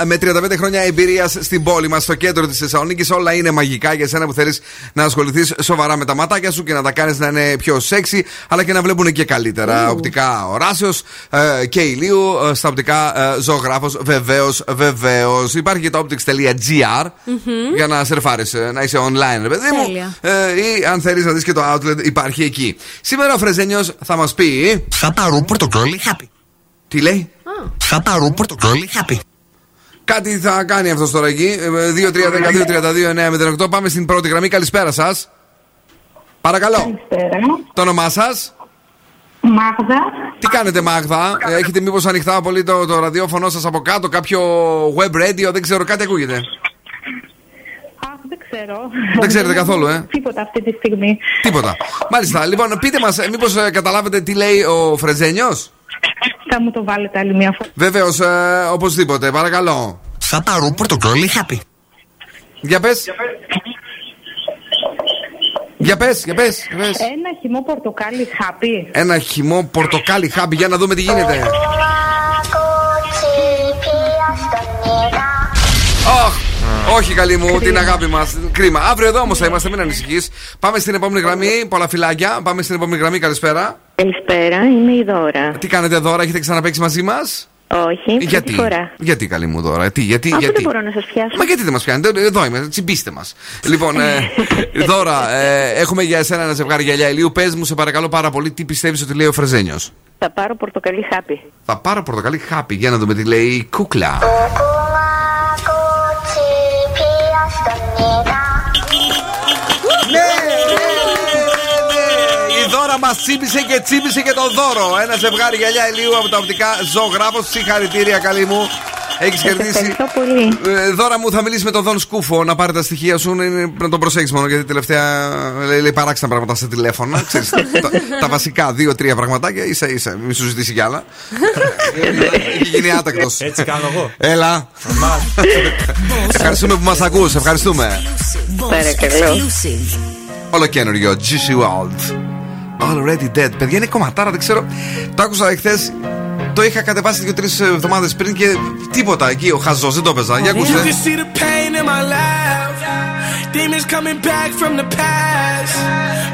77 με 35 χρόνια εμπειρίας στην πόλη μας, στο κέντρο της Θεσσαλονίκης. Όλα είναι μαγικά για σένα που θέλεις να ασχοληθείς σοβαρά με τα ματάκια σου και να τα κάνεις να είναι πιο σεξy, αλλά και να βλέπουν και καλύτερα. Οπτικά οράσεως ε, και ηλίου ε, στα οπτικά ε, ζωγράφος. Βεβαίως, βεβαίως. Υπάρχει και το optics.gr για να σερφάρεις, να είσαι online, ρε παιδί μου. Τέλεια. Ε, ή αν θέλεις να δεις και το outlet, υπάρχει εκεί. Σήμερα ο Φρεζένιος θα μας πει. Θα πάρω πορτοκάλι χάπι. Τι λέει; Θα πάρω πορτοκάλι χάπι. Κάτι θα κάνει αυτός τώρα εκεί. Ε, 2-3-12-32-9-08. Πάμε στην πρώτη γραμμή. Καλησπέρα σας. Παρακαλώ. Καλησπέρα. Το όνομά σας; Μάγδα. Τι κάνετε, Μάγδα; Ε, Έχετε μήπως ανοιχτά πολύ το, το ραδιόφωνο σας από κάτω, κάποιο web radio, δεν ξέρω, κάτι ακούγεται. Αχ, δεν ξέρω. Δεν ξέρετε καθόλου, ε; Τίποτα αυτή τη στιγμή. Τίποτα. Μάλιστα. Λοιπόν, πείτε μας, μήπως καταλάβετε τι λέει ο Φρεζένιο. Θα μου το βάλετε άλλη μια φορά. Βεβαίως, ε, οπωσδήποτε, παρακαλώ. Θα πάρω πορτοκάλι χάπι. Για πες. Για πες, για πες. Για πες. Ένα χυμό πορτοκάλι χάπι. Ένα χυμό πορτοκάλι χάμπι για να δούμε τι γίνεται. Όχι καλή μου, την αγάπη μας. Κρίμα. Αύριο εδώ όμως θα είμαστε, μην ανησυχείς. Πάμε στην επόμενη γραμμή. Πολλά φυλάκια. Πάμε στην επόμενη γραμμή. Καλησπέρα. Καλησπέρα, είμαι η Δώρα. Τι κάνετε δώρα, έχετε ξαναπέξει μαζί μας; Όχι, πρώτη Γιατί, φορά. γιατί καλή μου δώρα, τι, γιατί, Αφού γιατί; δεν μπορώ να σας πιάσω. Μα γιατί δεν μας πιάνετε, εδώ είμαι, τσιμπήστε μας. λοιπόν, ε, δώρα, ε, έχουμε για εσένα ένα ζευγάρι γυαλιά ηλίου. Πες μου, σε παρακαλώ πάρα πολύ, τι πιστεύεις ότι λέει ο Φρεζένιος; Θα πάρω πορτοκαλί χάπι. Θα πάρω πορτοκαλί χάπι για να δούμε τι λέει η κούκλα. Μας τσίπησε και τσίπησε και το δώρο. Ένα ζευγάρι γυαλιά ηλίου από τα οπτικά ζωγράφος. Συγχαρητήρια, καλή μου. Έχεις κερδίσει. ευχαριστώ πολύ. Ε, δώρα μου, θα μιλήσεις με τον Δον Σκούφο να πάρει τα στοιχεία σου. Είναι, να τον προσέξεις μόνο γιατί τελευταία λέει, λέει παράξενα πράγματα στα τηλέφωνα. Ξέρεις, τα, τα βασικά δύο-τρία πραγματάκια ίσα ίσα. Μη σου ζητήσει κι άλλα. Έχει γίνει άτακτος. Έτσι κάνω εγώ. Έλα. Ευχαριστούμε που μας ακούς Ευχαριστούμε. Παρακαλώ. Όλο καινούριο. Juicy World. Already dead. Παιδιά είναι κομματάρα, δεν ξέρω. Το άκουσα εχθέ. Το είχα κατεβάσει δύο-τρει εβδομάδε πριν και τίποτα εκεί. Ο χαζό δεν το έπαιζα. Για You can ακούστε. see the pain in my laugh. Demons coming back from the past.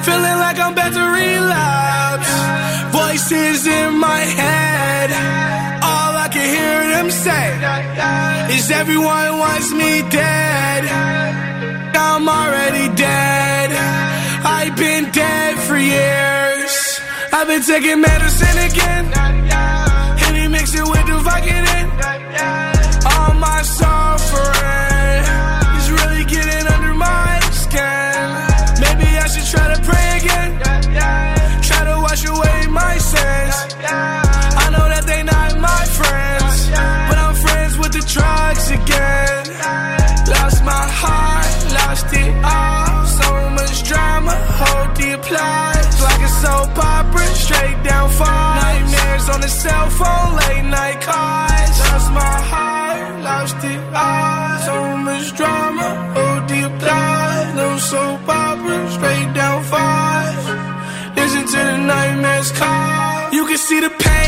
Feeling like I'm about to relapse. Voices in my head. All I can hear them say is everyone wants me dead. I'm already dead. I've been dead for years. I've been taking medicine again. And he mix it with the Vicodin. All my suffering is really getting under my skin. Maybe I should try to pray again. Try to wash away my sins. I know that they not my friends, but I'm friends with the drugs again. Hold. Like a soap opera, straight down five. Nightmares on the cell phone, late night calls. Lost my heart, lost it all. So much drama, hold the applause. No soap opera, straight down fast. Listen to the nightmares call. You can see the pain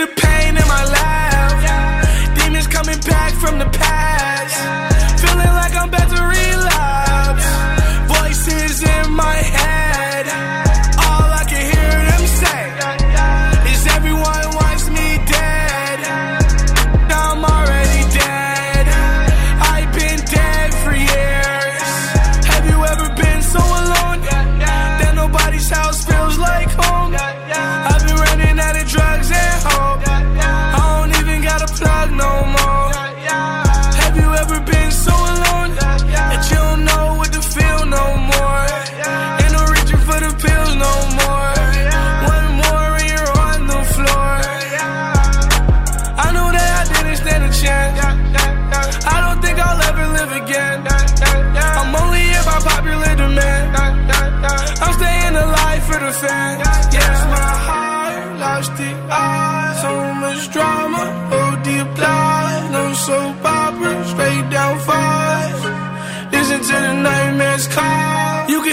the pain.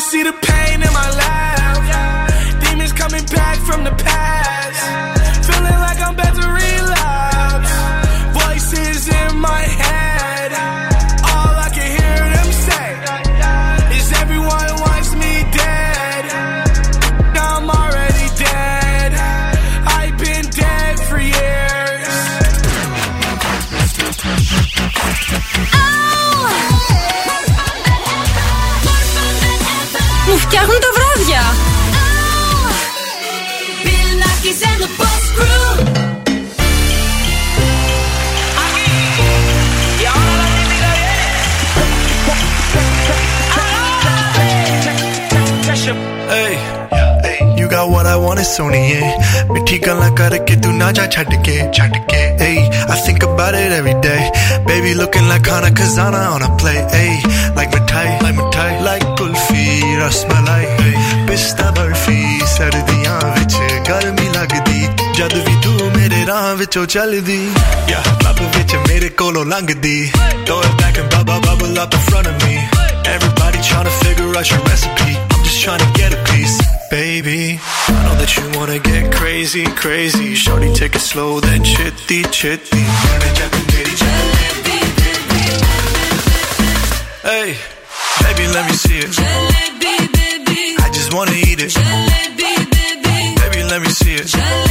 See the pain in my laugh. सुनिए। मिठी गल करके तू ना जा छट के छट I think about it every day baby looking like Khana Khazana on a plate like mithai like mithai like kulfi rasmalai a pista barfi, sardiyan विच गर्मी लगदी। जद भी तू मेरे राह विचो चलदी, या क्लब विच मेरे कोलो लंगदी toll back and bubble bubble up in front of me everybody trying to figure out your recipe just trying to get a piece baby I know that you wanna get crazy crazy shorty take it slow then chitty chitty Hey, baby, let me see it. I just wanna eat it. Baby, let me see it.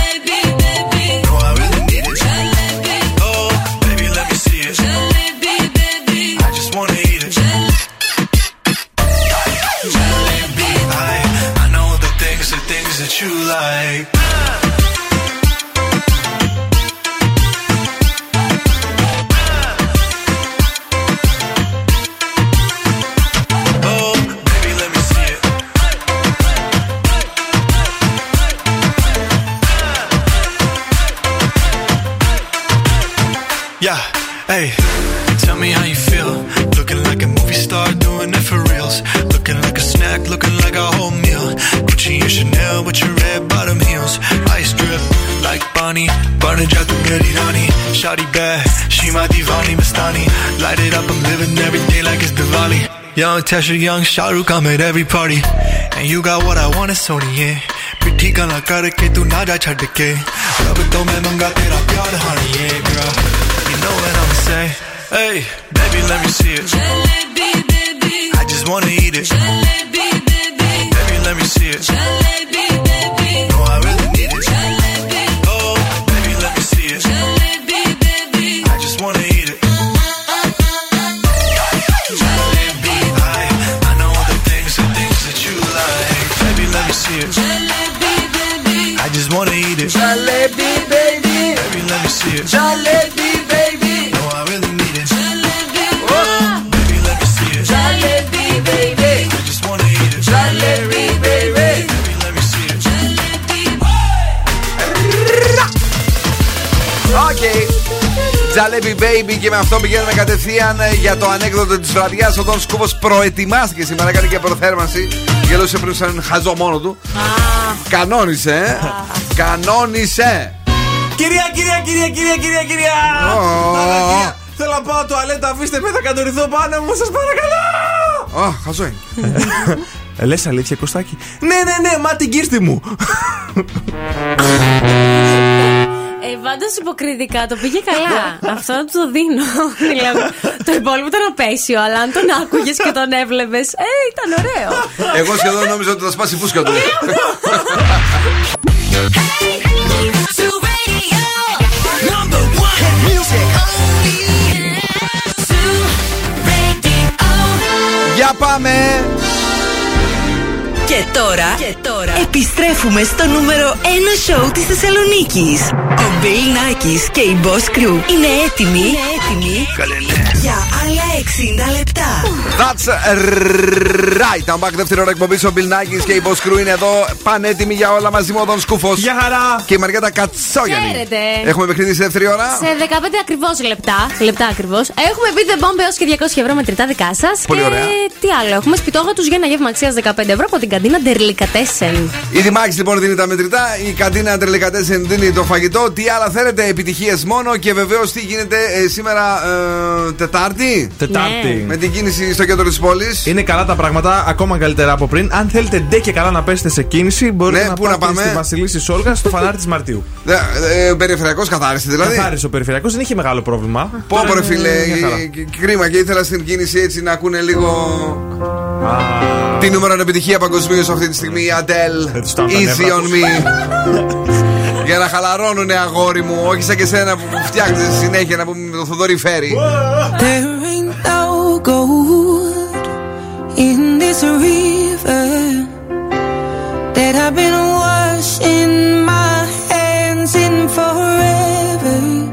That you like. Oh, baby, let me see it. Yeah, hey, like Bonnie, burning out the Gary Rani. Shawty bad, she my divani Mastani. Light it up, I'm living every day like it's Diwali. Young Tesha, young Shahrukh, I'm at every party. And you got what I want, it's Sony, yeah. पिट्ठी गला करके तू ना जा छड़ के अब तो मैं मंगा तेरा प्यार honey, yeah, girl. You know what I'm saying? Hey, baby, let me see it. I just wanna eat it. Baby, Jalebi, baby. No, I really need it. Oh, baby, let me see it. Jalebi, baby. I just wanna eat it. Jalebi, baby. Baby, let me see it. OK. Jalebi Baby και με αυτό πηγαίνουμε κατευθείαν ε, για το ανέκδοτο της βραδιάς. Ο Δον Σκούβο προετοιμάστηκε σήμερα, έκανε και προθέρμανση. Γελούσε πριν σαν χαζό μόνο του. Κανόνισε, ε. Κανόνισε. Κυρία, κυρία, κυρία, κυρία, κυρία, κυρία! Ω. Άρα, κυρία, Θέλω να πάω τουαλέτα, αφήστε με, θα κατορυθώ πάνω μου, σας παρακαλώ! Ω, χαζό είναι. Ε, λες αλήθεια, Κωστάκη; Ναι, ναι, ναι, μα την κύρτη μου. Ε, Πάντως υποκριτικά το πήγε καλά. Αυτό να του το δίνω. δηλαδή, το υπόλοιπο ήταν απέσιο, αλλά αν τον άκουγες και τον έβλεπες, ε, ήταν ωραίο. Εγώ σχεδόν νόμιζα ότι θα σπάσει η φούσκα του. Για πάμε! Και τώρα, και τώρα επιστρέφουμε στο νούμερο 1 σοου της Θεσσαλονίκης. Ο Bill Nackis και η Boss Crew είναι έτοιμοι, είναι έτοιμοι για άλλα 60 λεπτά. That's right. I'm back δεύτερη ώρα εκπομπής. Ο Bill Nackis και η Boss Crew είναι εδώ πανέτοιμοι για όλα μαζί με ο Δον Σκούφος. Για χαρά! Και η Μαριέτα Κατσόγιανη. Χαίρετε. Έχουμε παιχνίδι στη δεύτερη ώρα. Σε 15 ακριβώς λεπτά, λεπτά ακριβώς, έχουμε πει The Bomb έως και 200 ευρώ μετρητά δικά σας. Πολύ και ωραία. τι άλλο, έχουμε σπιτόγα του για ένα γεύμα αξίας 15 ευρώ από την καντίνα Ντερλικατέσεν. Η Δημάκη λοιπόν δίνει τα μετρητά, η καντίνα Τρελικατέσεν δίνει το φαγητό. Τι άλλα θέλετε, επιτυχίες μόνο και βεβαίως τι γίνεται ε, σήμερα ε, Τετάρτη; Τετάρτη. Με την κίνηση στο κέντρο της πόλης. Είναι καλά τα πράγματα, ακόμα καλύτερα από πριν. Αν θέλετε ντε και καλά να πέσετε σε κίνηση, μπορείτε Ναι, να πού πάτε να πάμε; στη Βασιλίση Σόλγα στο φανάρι της Μαρτίου. Ε, Περιφερειακός καθάριση δηλαδή. Καθάρισε ο περιφερειακός, δεν είχε μεγάλο πρόβλημα. Πω πω, ρε φίλε, Ε, μια χαρά. ε, κ- κρίμα και ήθελα στην κίνηση έτσι να ακούνε λίγο. Τι νούμερο είναι επιτυχία παγκοσμίως αυτή τη στιγμή η Adele. τα Easy νεύρα on τους. me. Για να χαλαρώνουνε αγόρι μου, όχι σαν και σένα που φτιάχνεις συνέχεια να πούμε με το Θοδωρή Φέρι. There ain't no gold in this river that I've been washing my hands in forever.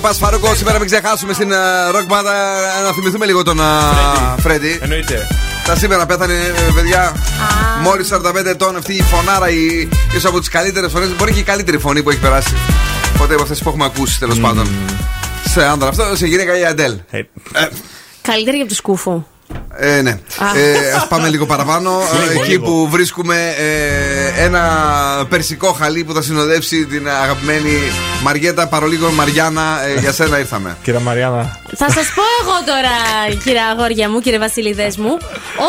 Πέπας Φαρούκος, σήμερα μην ξεχάσουμε στην ροκ μπάντα να θυμηθούμε λίγο τον Φρέντι. Εννοείται. Τα σήμερα πέθανε, ε, παιδιά. Μόλις 45 ετών αυτή η φωνάρα, η, ίσως από τις καλύτερες φωνές. Μπορεί και η καλύτερη φωνή που έχει περάσει. Ποτέ από αυτές που έχουμε ακούσει τέλος πάντων. Σε άντρα αυτό, σε γυναίκα η Αντέλ. Καλύτερη για του σκούφου. Ε, ναι. Α. Ε, ας πάμε λίγο παραπάνω. ε, Λίγο, εκεί λίγο. που βρίσκουμε ε, ένα περσικό χαλί που θα συνοδεύσει την αγαπημένη Μαριέτα Παρολίγο Μαριάννα. Ε, για σένα ήρθαμε. Κυρία Μαριάννα. Θα σας πω εγώ τώρα, κύριε αγόρια μου, κύριε Βασιλειδέ μου,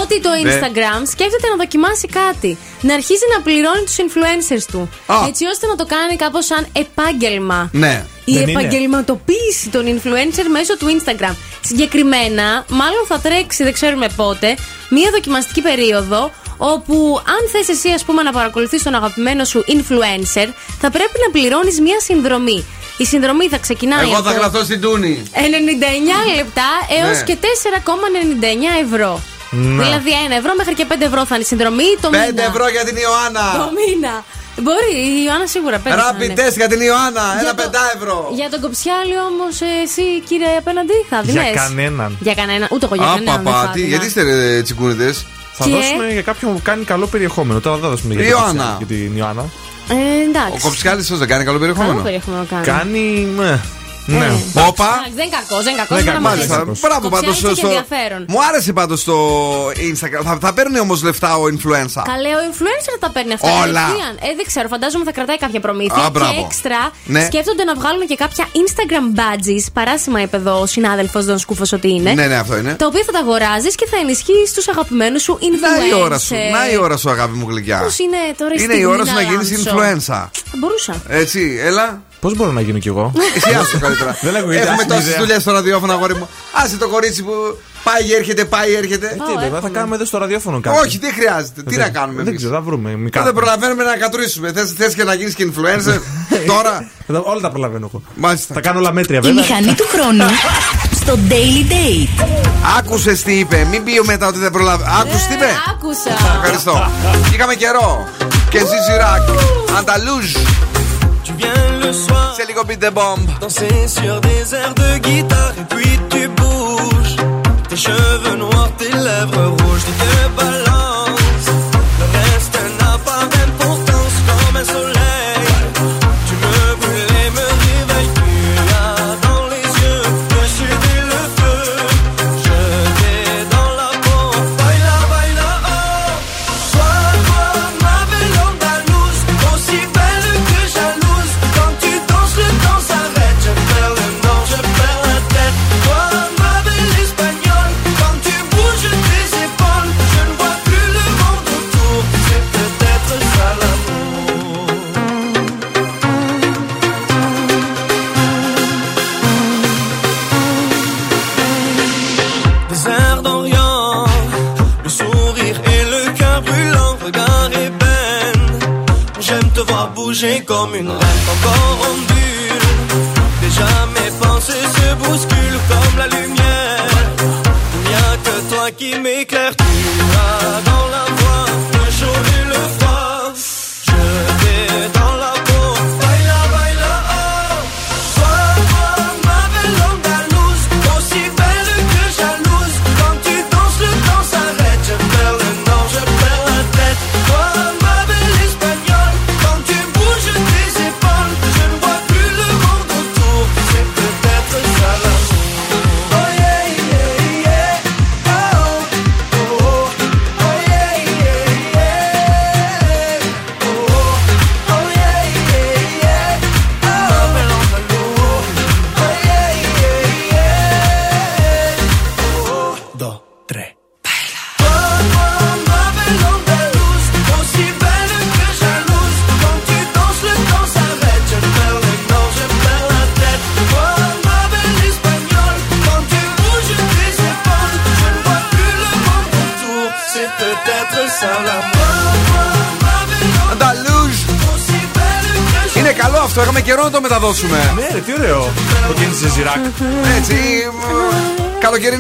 ότι το Ναι. Instagram σκέφτεται να δοκιμάσει κάτι. Να αρχίσει να πληρώνει τους influencers του. Α. Έτσι ώστε να το κάνει κάπως σαν επάγγελμα. Ναι. Η Δεν είναι. επαγγελματοποίηση των influencer μέσω του Instagram. Συγκεκριμένα, μάλλον θα τρέξει, δεν ξέρουμε πότε, μία δοκιμαστική περίοδο όπου αν θες εσύ ας πούμε να παρακολουθείς τον αγαπημένο σου influencer θα πρέπει να πληρώνεις μία συνδρομή. Η συνδρομή θα ξεκινάει Εγώ θα από γραφτώ στην Τούνη. 99 λεπτά έως Ναι. και 4,99 ευρώ. Ναι. Δηλαδή 1 ευρώ μέχρι και 5 ευρώ θα είναι η συνδρομή το 5 μήνα. ευρώ για την Ιωάννα. Το μήνα. Μπορεί, η Ιωάννα σίγουρα πέντε. θα Rapid είναι. test για την Ιωάννα. Ένα το- 5 ευρώ. Για τον Κοψιάλη όμως, εσύ κύριε απέναντι, θα Για δίνει. κανέναν. Για κανένα, ούτε εγώ για Α, κανέναν. δεν παπά, θα τι, έδινα. γιατί είστε ρε τσιγκούνιδε. Θα Και- δώσουμε για κάποιον που κάνει καλό περιεχόμενο. Τώρα δεν θα δώσουμε για, την Ιωάννα. Κοψιάλη, για την Ιωάννα. Ε, εντάξει. Ο Κοψιάλης δεν κάνει καλό Καλό περιεχόμενο. περιεχόμενο κάνει. Κάνει. ε, Ναι. Όπα. Εντάξει, δεν είναι κακός, δεν είναι κακός. Δεν δεν κακός, μου Μάλιστα. αρέσει. Μπράβο πάντως. Κοψιάλης έχει ενδιαφέρον. Μου άρεσε πάντως το Instagram. Θα, θα παίρνει όμως λεφτά ο influencer. Καλέ, ο influencer θα τα παίρνει αυτά. Όλα. κατευθείαν. Ε, δεν ξέρω, φαντάζομαι θα κρατάει κάποια προμήθεια. Α, και μπράβο. έξτρα Ναι. σκέφτονται να βγάλουν και κάποια Instagram badges. Παράσημα είπε εδώ ο συνάδελφος Δον Σκούφος ότι είναι. Ναι, ναι, αυτό είναι. Τα οποία θα τα αγοράζεις και θα ενισχύεις τους αγαπημένους σου influencers. Να η ώρα σου, να η ώρα σου, αγάπη μου γλυκιά. Πώς είναι τώρα η Είναι η στιγμή ώρα σου να γίνεις λάμψω. influencer. Θα μπορούσα. Έτσι, έλα. Πώς μπορώ να γίνω κι εγώ; Εσύ άστο καλύτερα. Δεν ακούγεται Έχουμε άσχημη τόσες ιδέα. δουλειές στο ραδιόφωνο, αγόρι μου. Άσε το κορίτσι που πάει, έρχεται, πάει, έρχεται. Τι βέβαια, θα κάνουμε εδώ στο ραδιόφωνο κάτι. Όχι, δεν χρειάζεται. Τι να κάνουμε Δεν εμείς; ξέρω, θα βρούμε. Μικρά. Δεν προλαβαίνουμε να κατουρίσουμε. Θες και να γίνεις και influencer τώρα; Εδώ Όλα τα προλαβαίνω εγώ. Μάλιστα. Θα κάνω όλα μέτρια Η βέβαια. μηχανή του χρόνου στο Daily Date. Άκουσες τι είπε. Μην πει μετά ότι δεν προλάβει. Άκουσες τι είπε; Άκουσα. Ευχαριστώ. Είχαμε καιρό. Και viens le soir. C'est les copies des bombes. Danser sur des airs de guitare et puis tu bouges. Tes cheveux noirs, tes lèvres rouges, tes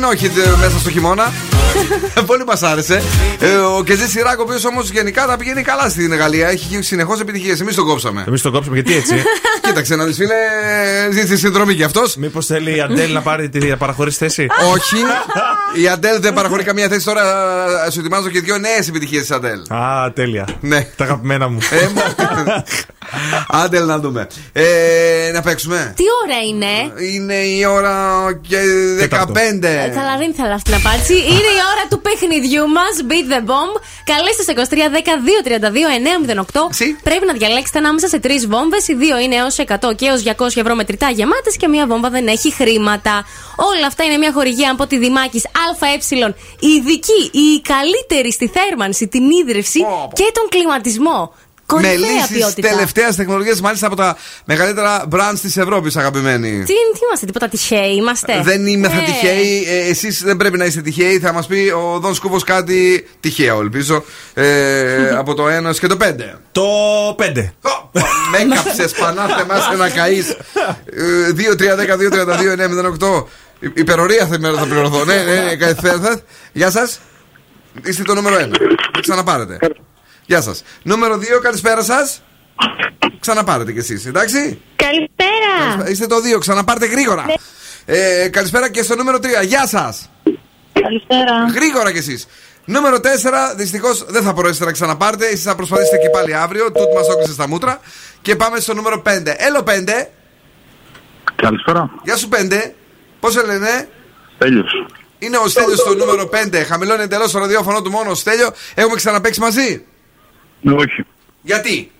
μ, Καλοκαιρινό hit ε, μέσα στο χειμώνα. Πολύ μας άρεσε. Ε, ο Κεζή Σιράκ, ο οποίος όμως γενικά τα πηγαίνει καλά στην Γαλλία. Έχει συνεχώς επιτυχίες. Εμείς τον κόψαμε. Εμείς τον κόψαμε γιατί έτσι; Κοίταξε να δεις, φίλε, ζήτησε συνδρομή κι αυτός. Μήπως θέλει η Αντέλ να πάρει τη παραχωρή θέση; Όχι. Η Αντέλ δεν παραχωρεί καμία θέση τώρα. ε, Σου ετοιμάζω και δύο νέες επιτυχίες της Αντέλ. Α, τέλεια. Ναι. Τα αγαπημένα μου. Ε, Αντέλ να δούμε. Ε, να παίξουμε; Τι ώρα είναι; Είναι η ώρα και 15. Ε, Καλά, δεν ήθελα αυτή την απάντηση. Είναι η ώρα του παιχνιδιού μας. Beat the bomb. Καλέστε στο 2310-232-908. Πρέπει να διαλέξετε ανάμεσα σε τρεις βόμβες. Οι δύο είναι έως 100 και έως 200 ευρώ μετρητά γεμάτες και μία βόμβα δεν έχει χρήματα. Όλα αυτά είναι μια χορηγία από τη Δημάκης ΑΕ. Η ειδική, η καλύτερη στη θέρμανση, την ίδρυυση και τον κλιματισμό. Με Κορυφαία λύσεις ποιότητα. τελευταίας τεχνολογίας, μάλιστα από τα μεγαλύτερα brands της Ευρώπης, αγαπημένοι. Τι, τι είμαστε, τίποτα τυχαίοι είμαστε; Δεν είμαι θα Ε. τυχαίοι. Ε, Εσείς δεν πρέπει να είστε τυχαίοι. Θα μας πει ο Δον Σκούβος κάτι τυχαίο, ελπίζω. Ε, από το 1 και το 5. Το 5. Με έκαψες πανάθε μας ένα καεί. 2-3-10-2-32-9-08. Υπερορία θα, θα πληρωθώ. ναι, ναι, ναι. κα- θε- θε- Γεια σας. Είστε το νούμερο 1. Ξαναπάρετε. Γεια σας. Νούμερο 2, καλησπέρα σας. Ξαναπάρετε κι εσείς, εντάξει; Καλησπέρα. Είστε το 2, ξαναπάρτε γρήγορα. Ε, καλησπέρα και στο νούμερο 3. Γεια σας. Καλησπέρα. Γρήγορα κι εσείς. Νούμερο 4, δυστυχώς δεν θα μπορέσετε να ξαναπάρτε. Εσείς θα προσπαθήσετε και πάλι αύριο. Τούτ μας όκλεισε στα μούτρα. Και πάμε στο νούμερο 5. Έλο 5. Καλησπέρα. Γεια σου 5. Πώς σε λένε, Τέλειος. Είναι ο Στέλιος στο νούμερο 5. Χαμηλώνει εντελώς το ραδιόφωνο του μόνο. Στέλιο, έχουμε ξαναπέξει μαζί; Ναι, όχι. Γιατί;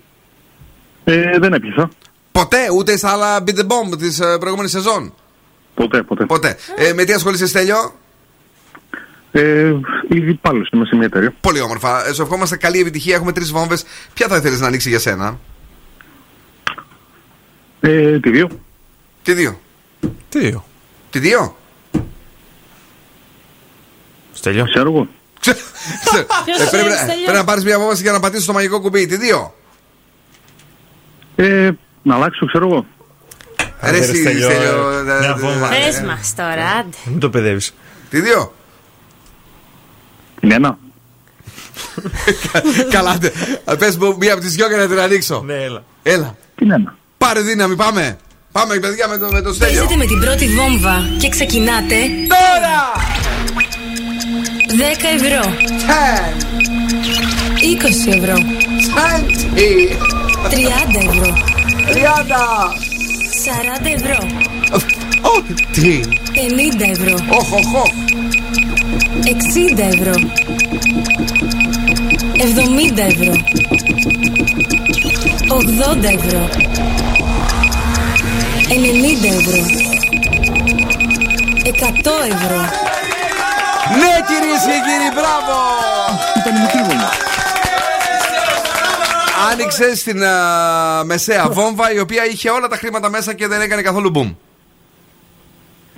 Ε, δεν έπιασα. Ποτέ, ούτε στα άλλα Beat the Bomb της προηγούμενης σεζόν; Ποτέ, ποτέ. Ποτέ. Ε, με τι ασχολείσαι, Στέλιο; Ε, ήδη πάλι είμαι σε μια εταιρεία. Πολύ όμορφα. Ε, σου ευχόμαστε καλή επιτυχία. Έχουμε τρεις βόμβες. Ποια θα ήθελε να ανοίξει για σένα, Ε, τη δύο. Τι δύο. Τι δύο; Τι δύο; Στέλιο. Ξέρω εγώ. Ε, πρέπει, να- πρέπει να πάρεις μια απόφαση για να πατήσεις το μαγικό κουμπί. Τι δύο; Ε, να αλλάξω, ξέρω εγώ. Ρε, εσύ, Στέλιο, Στέλιο, ε, ε, μια ε, βόμβα. ε, Πες μας τώρα, άντε. Μην το παιδεύεις. Τη δύο; Την ένα. Καλά, πες μου μία από τις δυο για να την ανοίξω. Ναι, έλα. Έλα. Την ένα. Πάρε δύναμη, πάμε. Πάμε, παιδιά, με το, με το στέλιο. Παίζετε με την πρώτη βόμβα και ξεκινάτε Τώρα! 10 ευρώ. 20 ευρώ. 30 ευρώ. 30! 40 ευρώ. Τι! 50 ευρώ. Οχ, οχ, οχ. 60 ευρώ. 70 ευρώ. 80 ευρώ. 90 ευρώ. 100 ευρώ. Ναι, κυρίες και κύριοι, μπράβο! Ήταν η μικρή βόμβα. Άνοιξε στην α, μεσαία βόμβα η οποία είχε όλα τα χρήματα μέσα και δεν έκανε καθόλου boom.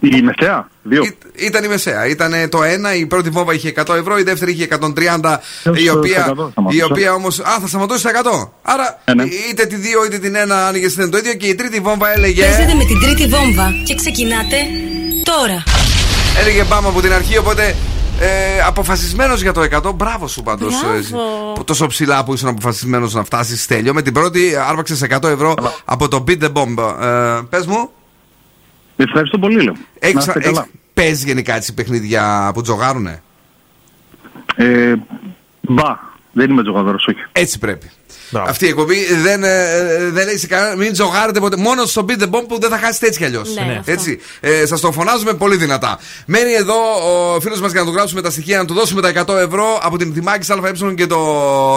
Η μεσαία; Δύο. Ή- Ήταν η μεσαία. Ήταν το ένα, η πρώτη βόμβα είχε 100 ευρώ, η δεύτερη είχε 130, η στο οποία, 100 σταματούσα. η οποία όμω. Α, θα σταματούσε στα 100. Άρα Ε, ναι. είτε τη δύο είτε την ένα άνοιγε ήταν το ίδιο και η τρίτη βόμβα έλεγε. Παίζετε με την τρίτη βόμβα και ξεκινάτε τώρα. Έλεγε πάμε από την αρχή, οπότε. Ε, αποφασισμένος για το 100. Μπράβο σου πάντως. Μπράβο. τόσο ψηλά που ήσουν αποφασισμένος να φτάσεις στέλιο. Με την πρώτη άρπαξες 100 ευρώ από το Beat the Bomb. Ε, Πες μου, Ευχαριστώ πολύ, λέω. Να έχεις, είστε καλά. παίζει γενικά έτσι παιχνίδια που τζογάρουνε; Ε, μπα. Δεν είμαι τζογαδόρος, όχι. Έτσι πρέπει. Αυτή η εκπομπή δεν, ε, ε, δεν λέει σε κανένα. Μην τζογάρετε ποτέ. Μόνο στο Beat the Bomb που δεν θα χάσετε έτσι κι αλλιώς. Ναι, αυτό. έτσι. Ε, Σας το φωνάζουμε πολύ δυνατά. Μένει εδώ ο φίλος μας για να του γράψουμε τα στοιχεία, να του δώσουμε τα 100 ευρώ από την Τιμάκης ΑΕ και το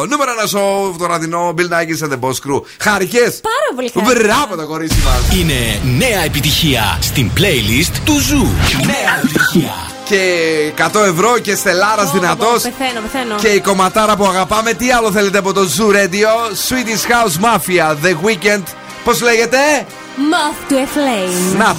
νούμερο ένα σοου, το ραδινό Bill Nike and the Boss Crew. Χαρικές! Πάρα πολύ χαρικά. Μπράβο το κορίτσι μας! Είναι νέα επιτυχία στην playlist του Ζου. Νέα επιτυχία. Και 100 ευρώ και στελάρας δυνατός. Πεθαίνω, πεθαίνω. Και η κομματάρα που αγαπάμε, τι άλλο θέλετε από το Zoo Radio, Swedish House Mafia, The Weekend. Πώς λέγεται; Moth to a flame. Να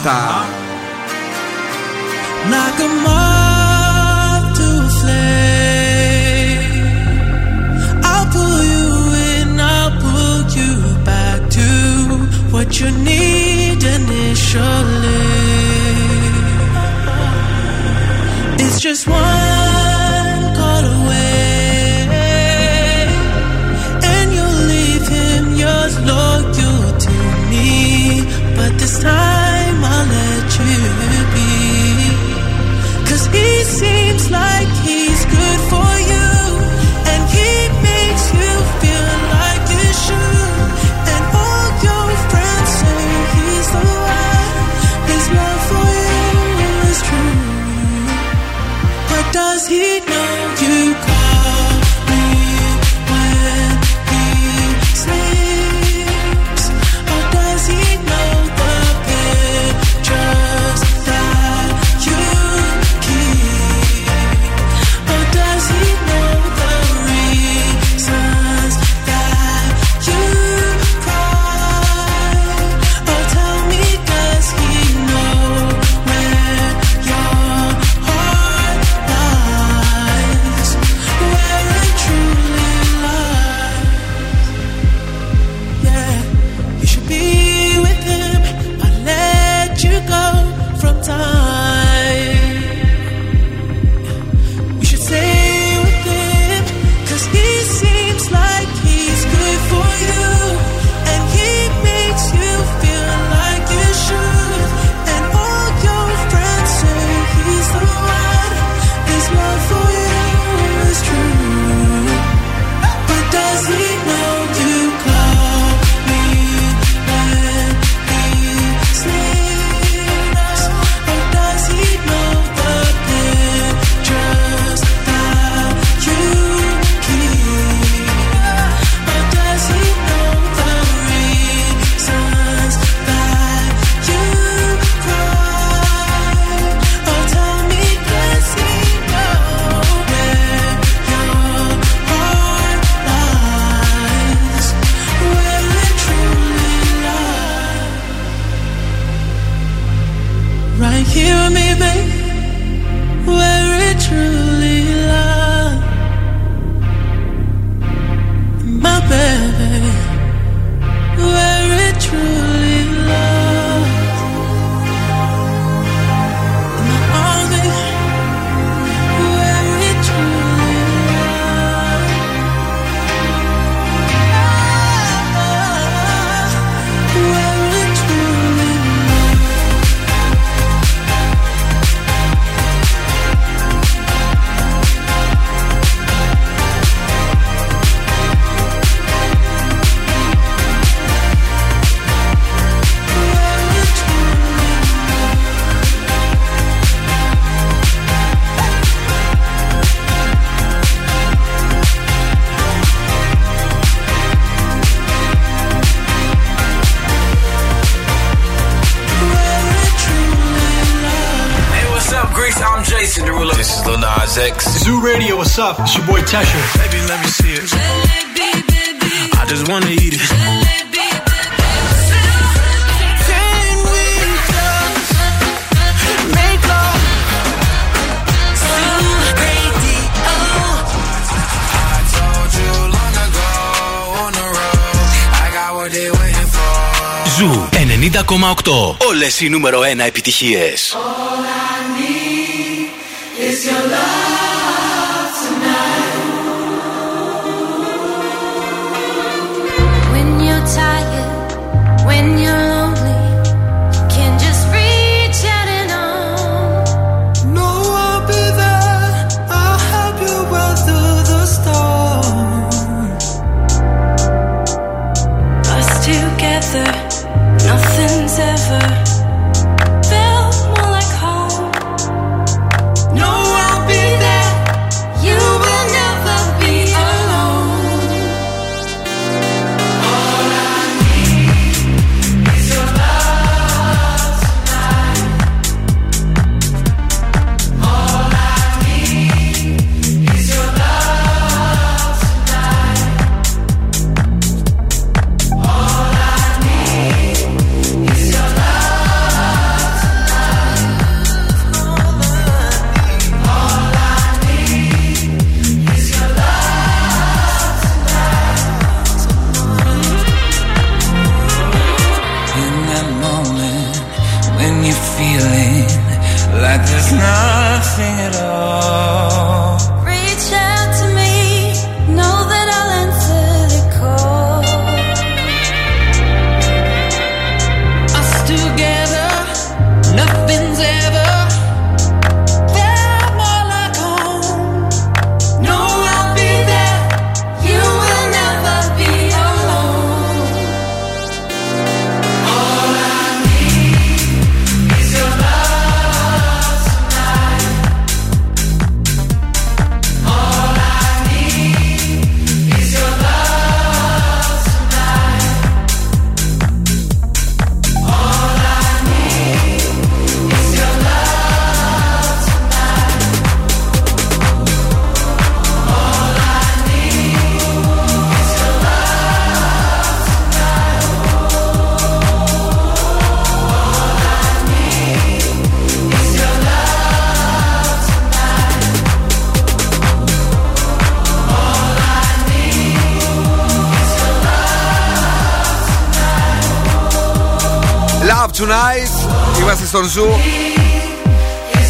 Zoo Radio, what's up? It's your boy Tesha. Baby, let me see it. I just wanna eat it. Can we just make love? Zoo Radio. I told you long ago on the road. I got what they waiting for. Ζου 90,8. Όλες οι νούμερο 1 επιτυχίες. Is Esse andar. Είμαστε στον Zoo.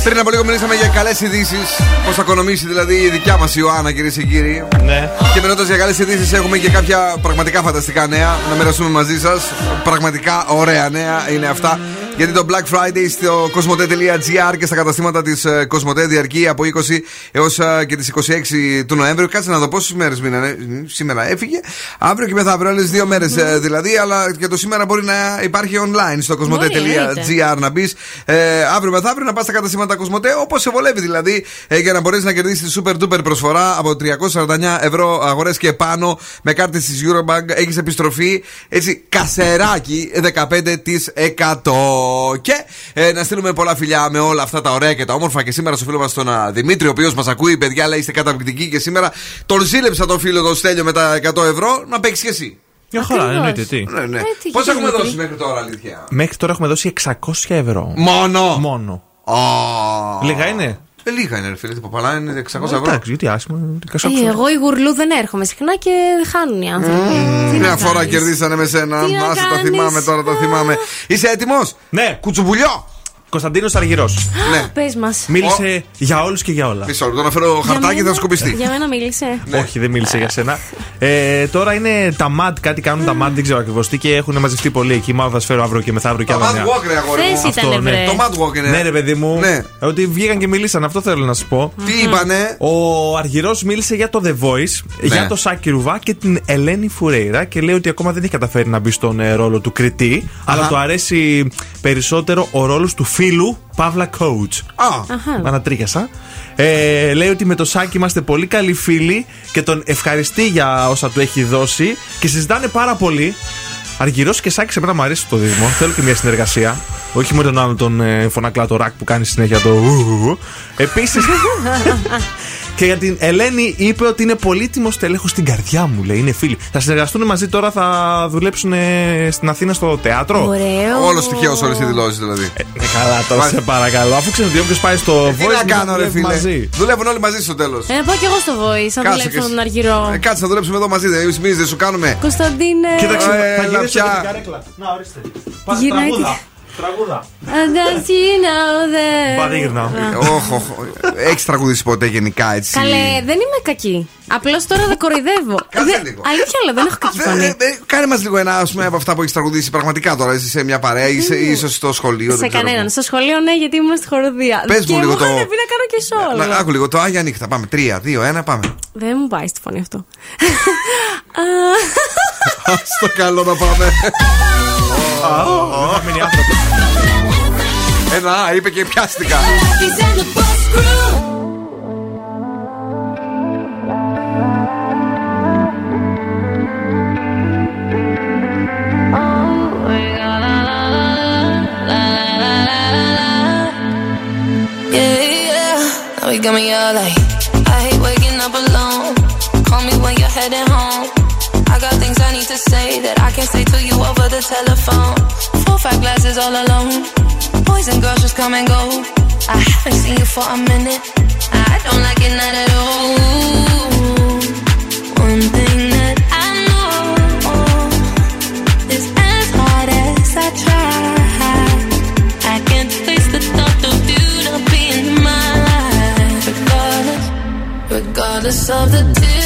Πριν από λίγο μιλήσαμε για καλές ειδήσεις. Πώς θα οικονομήσει δηλαδή η δικιά μας Ιωάννα, κυρίες και κύριοι. Ναι. Και μιλώντας για καλές ειδήσεις, έχουμε και κάποια πραγματικά φανταστικά νέα να μοιραστούμε μαζί σας. Πραγματικά ωραία νέα είναι αυτά. Γιατί το Black Friday στο cosmote.gr και στα καταστήματα της Cosmote διαρκεί από 20 έως και τις 26 του Νοέμβριου. Κάτσε να δω πόσες μέρες μείνανε. Σήμερα έφυγε. Αύριο και μεθαύριο, άλλες δύο μέρες δηλαδή. Αλλά και το σήμερα μπορεί να υπάρχει online στο cosmote.gr να μπεις. Ε, αύριο μεθαύριο να πας στα καταστήματα Cosmote όπως σε βολεύει δηλαδή. Ε, για να μπορέσει να κερδίσεις τη super duper προσφορά από 349 ευρώ αγορές και πάνω με κάρτες της Eurobank. Έχεις επιστροφή έτσι κασεράκι 15%. Και ε, να στείλουμε πολλά φιλιά με όλα αυτά τα ωραία και τα όμορφα. Και σήμερα στο φίλο μας τον α, Δημήτρη, ο οποίος μας ακούει, παιδιά, λέει είστε καταπληκτικοί. Και σήμερα τον ζήλεψα τον φίλο τον Στέλιο με τα 100 ευρώ να παίξεις και εσύ. Μια χαρά, εννοείται τι; Ναι, ναι. τι Πώ είχε έχουμε Δημήτρη; δώσει μέχρι τώρα, αλήθεια; Μέχρι τώρα έχουμε δώσει 600 ευρώ. Μόνο; Μόνο. Α. Λίγα είναι; Ε, λίγα είναι, ρε φίλε. Τι παπαλά είναι 600 ευρώ. Εντάξει, γιατί άσχημα. τι Ε, κασόξω. εγώ η γουρλού δεν έρχομαι συχνά και χάνουν οι άνθρωποι. Τι να Μια φορά κάνεις; κερδίσανε με σένα. Τι να Άσε τα κάνεις; θυμάμαι τώρα, τα θυμάμαι. Είσαι έτοιμος; Ναι. Κουτσουμπουλιό. Κωνσταντίνος Αργυρός. Ναι. Πες μας. Μίλησε για όλους και για όλα. Μισό λεπτό να φέρω χαρτάκι θα σκοπιστεί. Για μένα μίλησε. Όχι, δεν μίλησε για σένα. Ε, τώρα είναι τα MAD, κάτι κάνουν τα MAD, δεν ξέρω ακριβώς τι και έχουν μαζευτεί πολύ εκεί. Μάλλον θα σφέρω αύριο και μεθαύριο και Το άλλα Mad νέα. Walk, ρε αγόρι μου. Χθες ήταν, ναι. βρε. Το Mad Walk είναι. Ναι, ρε παιδί μου. Ναι. Ότι βγήκαν και μιλήσαν, αυτό θέλω να σου πω. Τι είπανε; Ο Αργυρός μίλησε για το The Voice, Ναι. για το Σάκη Ρουβά και την Ελένη Φουρέιρα και λέει ότι ακόμα δεν έχει καταφέρει να μπει στον ε, ρόλο του κριτή, αλλά του αρέσει περισσότερο ο ρόλος του φίλου Παύλα Coach. Α, Με ανατρίχιασα. Ε, λέει ότι με το Σάκη είμαστε πολύ καλοί φίλοι και τον ευχαριστεί για όσα του έχει δώσει και συζητάνε πάρα πολύ. Αργυρός και Σάκη, σε μένα μου αρέσει το δίδυμο. Θέλω και μια συνεργασία. Όχι με τον άλλο τον ε, φωνακλά το ρακ που κάνει συνέχεια το. Επίσης. Και για την Ελένη είπε ότι είναι πολύτιμο τέλεχο στην καρδιά μου, λέει. Είναι φίλοι. Θα συνεργαστούν μαζί τώρα, θα δουλέψουν ε, στην Αθήνα στο θέατρο; Ωραίο. Όλος τυχαίο όλες οι δηλώσεις δηλαδή. Ε, καλά, τώρα σε παρακαλώ. Αφού ξέρει ότι όποιος πάει στο Τι Voice. να κάνω, ρε δουλεύει φίλε. Μαζί. Δουλεύουν όλοι μαζί στο τέλος. Ε, να πάω κι εγώ στο Voice, να Κάτσε δουλέψω και με τον εσύ. Αργυρό. Ε, κάτσε, θα δουλέψουμε εδώ μαζί. Δεν μείνεις, δεν σου κάνουμε. Κωνσταντίνε. Κοίταξε, θα Έλα γυρίσω πια. με την καρέκλα. Να, ορίστε. Πάτε Γυρνάει τραγούδα. Τραγούδα. Αντασίνα, οδε. Πα, δεν γυρνάω. Όχι, όχι. Έχεις τραγουδίσει ποτέ γενικά έτσι; Καλέ, δεν είμαι κακή. Απλώς τώρα δεν κοροϊδεύω. Κάτσε Δεν- λίγο. Αλήθεια, αλλά δεν έχω κακή Δεν- φωνή. ε, ε, Κάνε μας λίγο ένα ας πούμε, από αυτά που έχεις τραγουδήσει πραγματικά τώρα. Είσαι σε μια παρέα, είσαι ίσως στο σχολείο. Σε δεν ξέρω κανέναν. πού. Στο σχολείο, ναι, γιατί ήμουν στη χοροδία. Πες μου και λίγο μου το- είχαν πει να κάνω και σόλο. Να, άκου λίγο το Άγια νύχτα. Πάμε. Τρία, δύο, ένα, πάμε. Δεν μου πάει στη φωνή αυτό. Α, Στο καλό να πάμε. Θα μείνει άνθρωπο. Ένα, α, είπε και πιάστηκα. He's in the boss crew. Yeah, yeah. Now you got me all like, I hate waking up alone. Call me when you're heading home. I got things I need to say that I can't say to you over the telephone. Four, five glasses all alone. Boys and girls just come and go. I haven't seen you for a minute. I don't like it not at all. One thing that I know is as hard as I try. I can't face the thought of you not being in my life. Regardless, regardless of the tears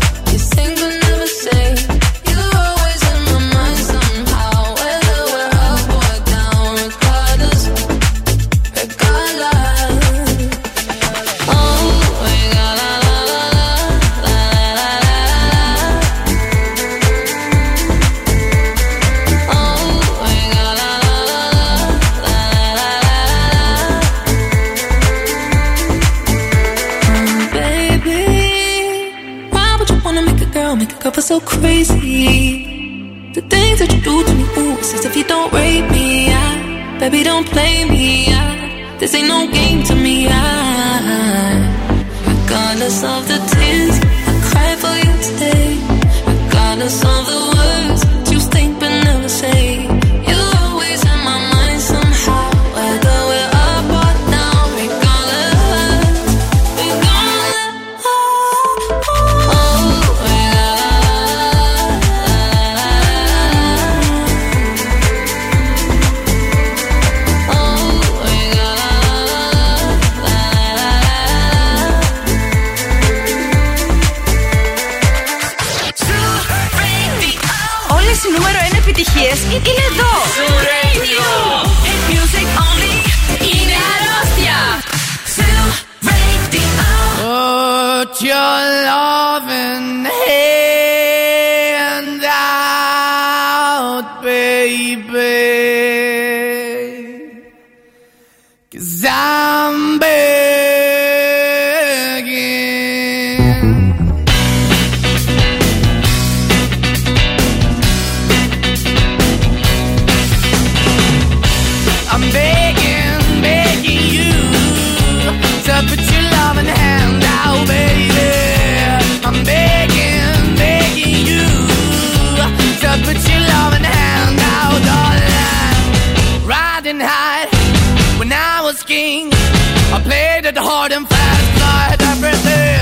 hard and fast, I had everything.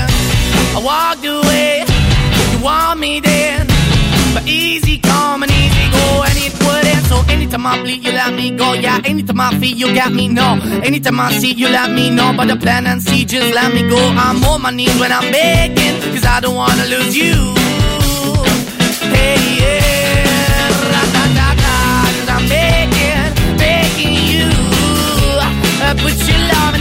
I walked away, you want me then. But easy come and easy go, and it wouldn't. So anytime I bleed, you let me go. Yeah, anytime I feel, you got me, no. Anytime I see, you let me know. But the plan and see, just let me go. I'm on my knees when I'm begging, cause I don't wanna lose you. Hey, yeah, cause I'm begging, begging you. You. Uh, put your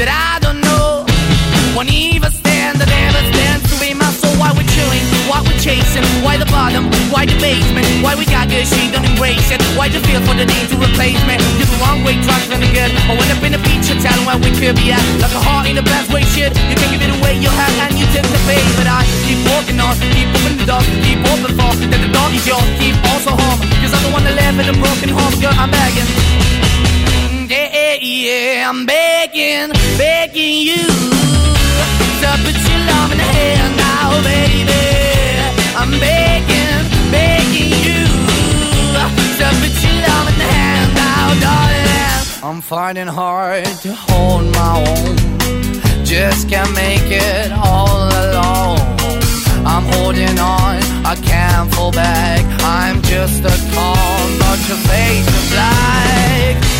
that I don't know. Won't even stand, that never stands to be my soul. Why we're chewing, why we're chasing, why the bottom, why the basement, why we got good, she don't embrace it. Why the feel for the need to replace me? You're the wrong way, trying to good. I went up in the feature, telling where we could be at. Like a heart in the best way, shit. You can give it away, you have, and you take the pay. But I keep walking on, keep opening the door, keep open for that the door is yours, keep also home. Cause the one that live in a broken home, girl, I'm begging. Yeah, yeah, I'm begging, begging you to put your love in the hand now, baby. I'm begging, begging you to put your love in the hand now, darling. I'm fighting hard to hold my own, just can't make it all alone. I'm holding on, I can't fall back. I'm just a call, not your face of black.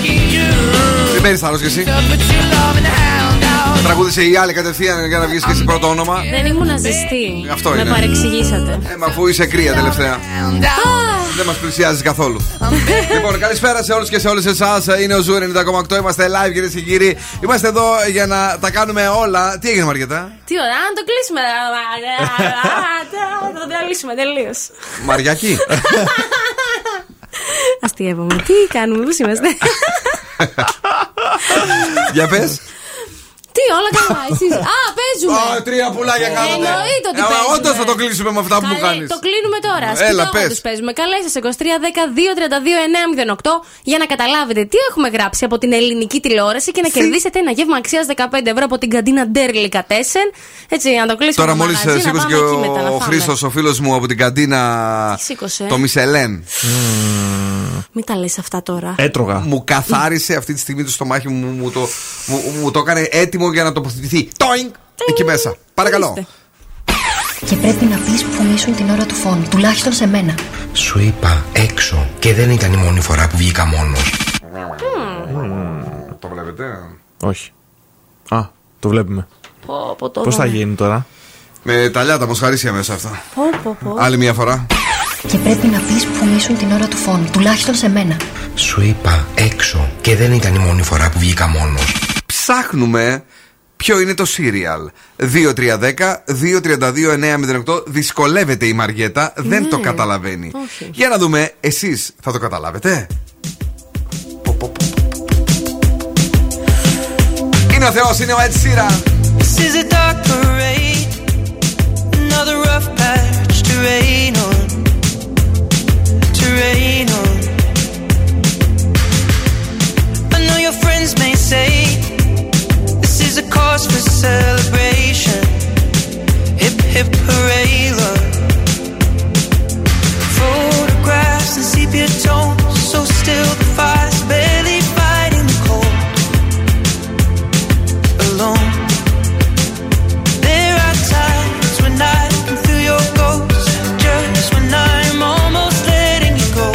I'm begging, begging you. Δεν μένει άλλο κι εσύ. To put your loving hand out. Τραγούδισε η άλλη κατευθείαν για να βγει και εσύ πρώτο όνομα. Δεν ήμουν ζεστή. Αυτό Με είναι. παρεξηγήσατε. Ε, μα αφού είσαι κρύα τελευταία. Δεν μας πλησιάζει καθόλου. λοιπόν, καλησπέρα σε όλους και σε όλες εσάς. Είναι ο Zoo 90,8. Είμαστε live, κυρίες και κύριοι. Είμαστε εδώ για να τα κάνουμε όλα. Τι έγινε, Μαριέτα. Τι ωραία, να το κλείσουμε. Θα το διαλύσουμε τελείως. Μαριάκη. Αστείευομαι. Τι κάνουμε, πώς είμαστε; Για πες. Τι, όλα καλά, εσείς. Α, παίζουμε. Α, τρία πουλάκια κάνετε. Εννοείται ότι Ε, μα παίζουμε. όντως θα το κλείσουμε με αυτά που μου Καλέ, κάνεις. Το κλείνουμε τώρα. Έλα, Σπιτόγα πες. τους παίζουμε. Καλέ σα 2310-232-908 για να καταλάβετε τι έχουμε γράψει από την ελληνική τηλεόραση και να κερδίσετε ένα γεύμα αξίας 15 ευρώ από την καντίνα Ντέρλι Κατέσεν. Έτσι, να το κλείσουμε. Τώρα το μόλις μαγαζί, να σήκωσε πάμε και εκεί μετά να ο φάμε. Χρήστος, ο φίλος μου από την καντίνα. Σήκωσε; Το Μισελέν. Μην τα λες αυτά τώρα. Έτρωγα. Μου καθάρισε αυτή τη στιγμή το στομάχι μου, μου, το, μου, μου το έκανε έτοιμο για να τοποθετηθεί. Τόινγκ! Εκεί μέσα. Παρακαλώ. Και πρέπει να πεις που ήσουν την ώρα του φόνου, τουλάχιστον σε μένα. Σου είπα έξω και δεν ήταν η μόνη φορά που βγήκα μόνος. Το βλέπετε; Όχι. Α, το βλέπουμε. Πω, πω, το Πώς θα δούμε. γίνει τώρα; Με ταλιάτα, μοσχαρίσια μέσα αυτά. Πω, πω, πω. Άλλη μια φορά. Και πρέπει να πεις που ήσουν την ώρα του φόνου, τουλάχιστον σε μένα. Σου είπα έξω και δεν ήταν η μόνη φορά που βγήκα μόνος. Ψάχνουμε ποιο είναι το σύριαλ. 2-3-10-2-32-908. Δυσκολεύεται η Μαριέτα, δεν Ναι. το καταλαβαίνει. Όχι. Για να δούμε, εσείς θα το καταλάβετε. Είναι ο Θεός, είναι ο Ed Sheeran. This is a dark parade, another rough patch to rain on, to rain on. I know your friends may say this is a cause for celebration. Hip hip hooray. Photographs and sepia tones, so still the fire's barely fighting the cold. Alone. There are times when I your ghost, just when I'm almost letting you go.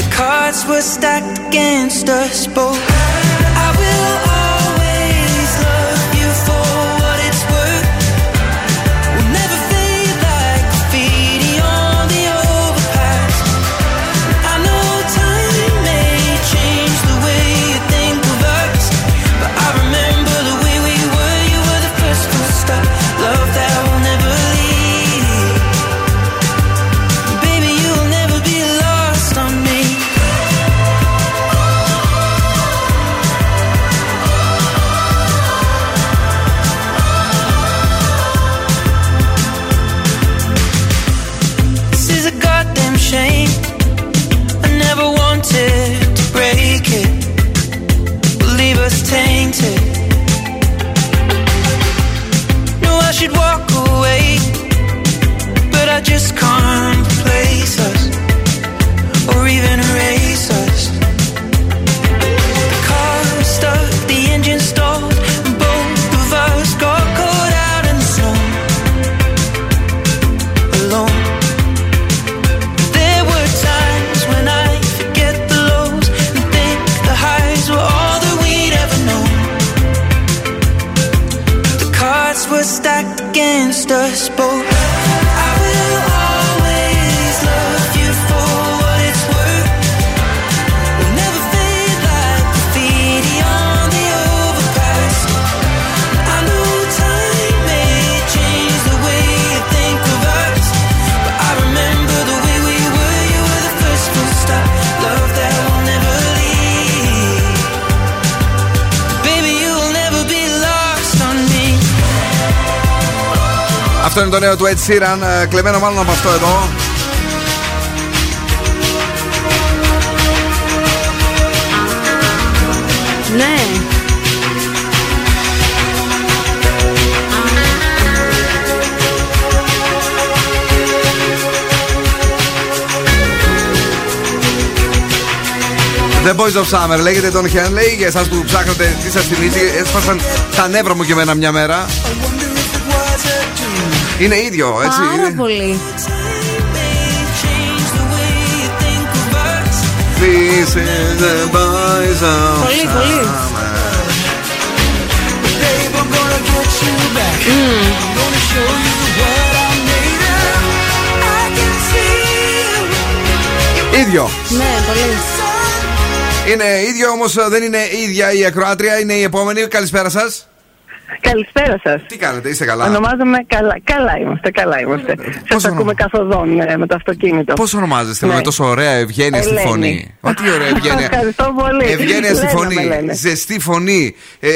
The cards were stacked against changed Αυτό είναι το νέο του Ed Sheeran. ε, Κλεμμένο μάλλον από αυτό εδώ. Ναι. The Boys of Summer λέγεται τον Henley. Για εσάς που ψάχνετε τι σας θυμίζει, έσπασαν τα νεύρα μου και εμένα μια μέρα. Είναι ίδιο, έτσι. Πάρα είναι. πολύ. This is the boys of Πολύ, πολύ. summer. Babe, I'm gonna get you back. I'm gonna show you what I'm made of. I can see Ίδιο. Ναι, πολύ. Είναι ίδιο, όμως δεν είναι ίδια η ακροάτρια, είναι η επόμενη. Καλησπέρα σας. Καλησπέρα σας. Τι κάνετε, είστε καλά; Ονομάζομαι καλά. Καλά είμαστε, καλά είμαστε. Σας ακούμε καθοδόν ε, με το αυτοκίνητο. Πώς ονομάζεστε Ναι. με τόσο ωραία ευγένεια στη Ελένη. φωνή. Μα τι ωραία ευγένεια. Ευχαριστώ πολύ. Ευγένεια στη Λένα με φωνή. λένε. Ζεστή φωνή. Ε,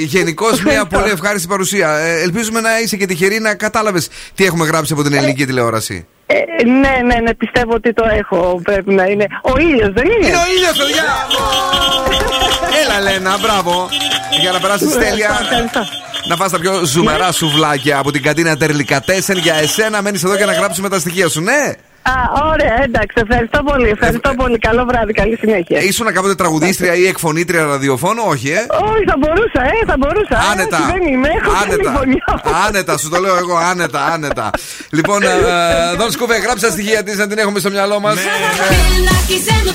Γενικώς μια Ευχαριστώ. πολύ ευχάριστη παρουσία. Ε, ελπίζουμε να είσαι και τυχερή να κατάλαβες τι έχουμε γράψει από την ελληνική τηλεόραση. Ε, ναι, ναι, ναι, πιστεύω ότι το έχω. Πρέπει να είναι. Ο ήλιος δεν είναι. Είναι ο ήλιος, παιδιά! Έλα, Λένα, μπράβο. Για να περάσει τέλεια. Να φας τα πιο ζουμερά σουβλάκια από την καντίνα Τερλικατέσεν για εσένα. Μένεις εδώ για να γράψουμε τα στοιχεία σου, ναι! Α, ωραία, εντάξει, ευχαριστώ πολύ. Ευχαριστώ πολύ. Καλό βράδυ, καλή συνέχεια. Ήσουν κάποτε τραγουδίστρια ή εκφωνήτρια ραδιοφώνου, όχι, ε! Όχι, θα μπορούσα, ε, θα μπορούσα. ε, Άνετα. όχι, δεν είμαι, έχω καλή Άνετα. φωνιά. Άνετα, σου το λέω εγώ, άνετα, άνετα. λοιπόν, ε, Δον Σκούβε, γράψε τα στοιχεία της να την έχουμε στο μυαλό μας. Bill Nackis and the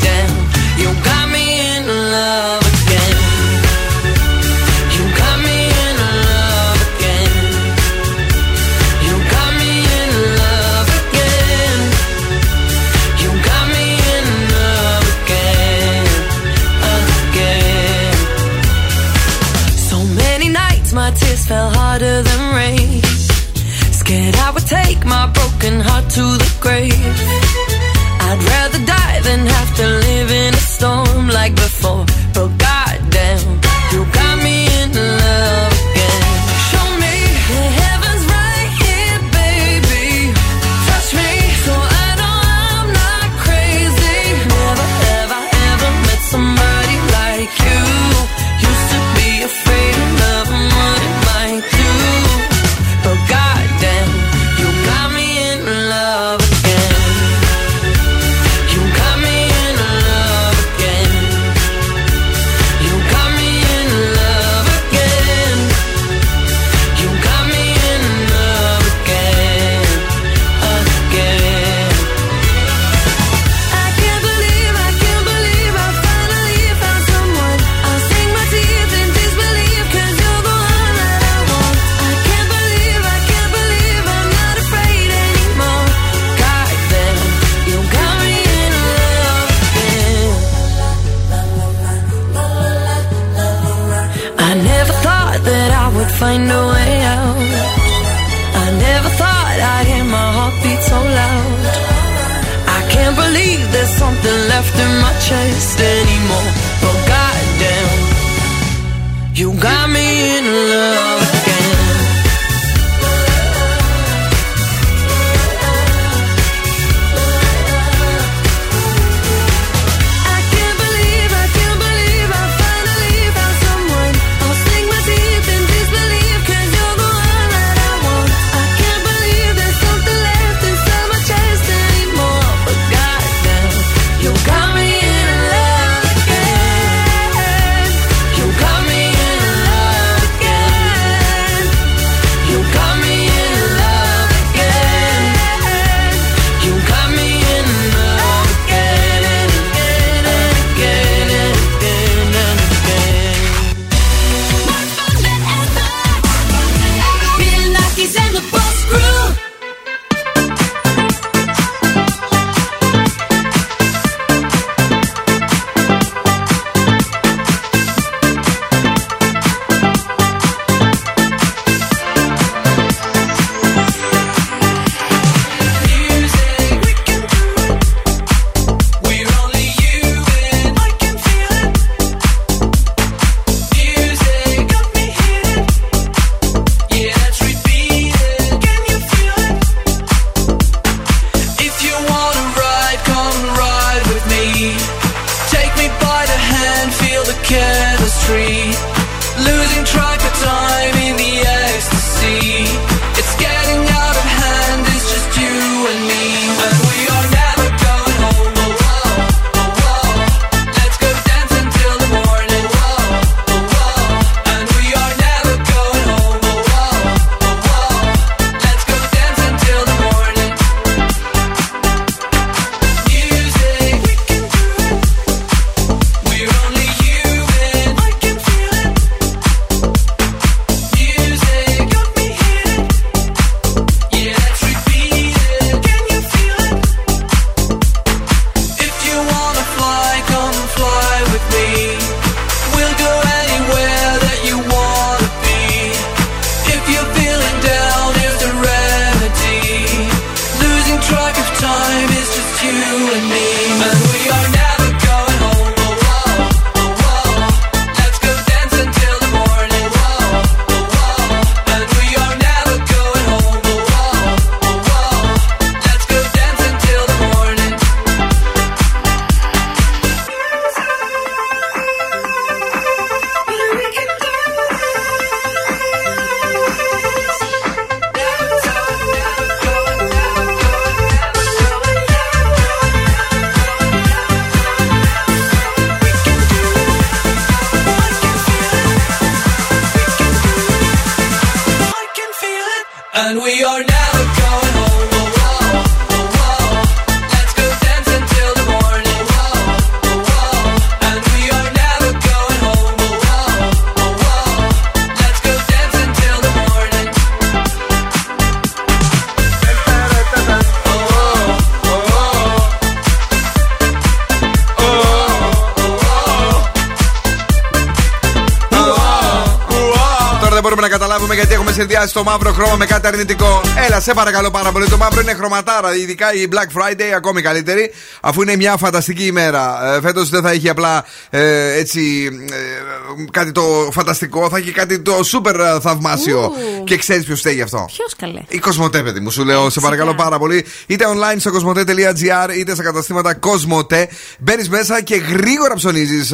γιατί έχουμε συνδυάσει το μαύρο χρώμα με κάτι αρνητικό. Έλα, σε παρακαλώ πάρα πολύ. Το μαύρο είναι χρωματάρα. Ειδικά η Black Friday ακόμη καλύτερη. Αφού είναι μια φανταστική ημέρα. Ε, Φέτος δεν θα έχει απλά ε, έτσι ε, κάτι το φανταστικό. Θα έχει κάτι το super ε, θαυμάσιο. Ου. Και ξέρεις ποιος φταίει γι' αυτό. Ποιος καλέ. Η Κοσμοτέ, παιδί μου, σου λέω, σε παρακαλώ πάρα πολύ. Είτε online στο κοσμοτέ.gr είτε στα καταστήματα Κοσμοτέ. Μπαίνεις μέσα και γρήγορα ψωνίζεις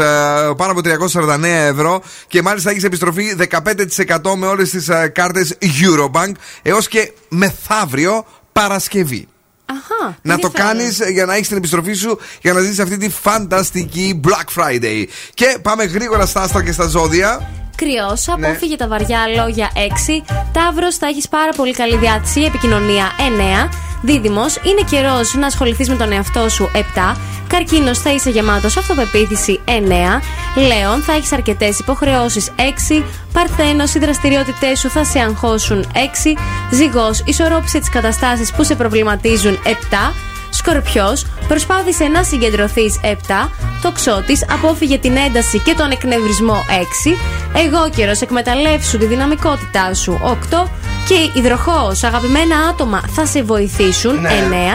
πάνω από 349 ευρώ και μάλιστα έχεις επιστροφή 15% με όλες τις κάρτες Eurobank έως και μεθαύριο Παρασκευή. Αχά. Να το ενδιαφέρον. κάνεις για να έχεις την επιστροφή σου για να ζήσει αυτή τη φανταστική Black Friday. Και πάμε γρήγορα στα άστρα και στα ζώδια. Κρυός, Ναι. απόφυγε τα βαριά λόγια 6. Ταύρος, θα έχεις πάρα πολύ καλή διάθεση. Επικοινωνία 9. Δίδυμος, είναι καιρός να ασχοληθείς με τον εαυτό σου 7. Καρκίνος, θα είσαι γεμάτος αυτοπεποίθηση 9. Λέων, θα έχεις αρκετές υποχρεώσεις 6. Παρθένος, οι δραστηριότητές σου θα σε αγχώσουν 6. Ζυγός, ισορρόπησε τις καταστάσεις που σε προβληματίζουν 7. Σκορπιός, προσπάθησε να συγκεντρωθείς 7. Τοξότη, απόφυγε την ένταση και τον εκνευρισμό 6. Εγώ καιρο, εκμεταλλεύσου τη δυναμικότητά σου 8. Και υδροχό, αγαπημένα άτομα θα σε βοηθήσουν. Ναι.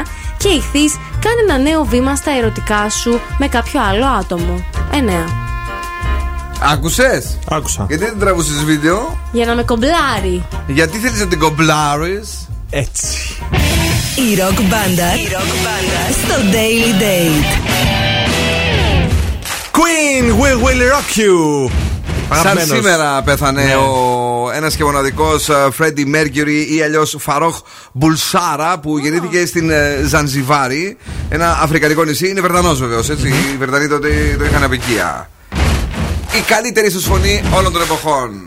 9. Και ηχθεί, κάνε ένα νέο βήμα στα ερωτικά σου με κάποιο άλλο άτομο. 9. Άκουσες; Άκουσα. Γιατί δεν τραβούσες βίντεο, Για να με κομπλάρει. Γιατί θέλεις να την κομπλάρεις; Έτσι. Η ροκ μπάντα στο Daily Date. Queen will will rock you. Σαν Αγαπημένος. σήμερα πέθανε Ναι. ο ένας και μοναδικός Φρέντι Μέρκιουρι ή αλλιώς Φαρόχ Μπουλσάρα που γεννήθηκε στην ε, Ζανζιβάρη, ένα αφρικανικό νησί. Είναι Βρετανός βεβαίως, έτσι. Οι Βρετανοί τότε το είχαν απικία. Η καλύτερη σου φωνή όλων των εποχών.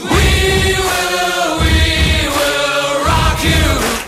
We will, we will rock you.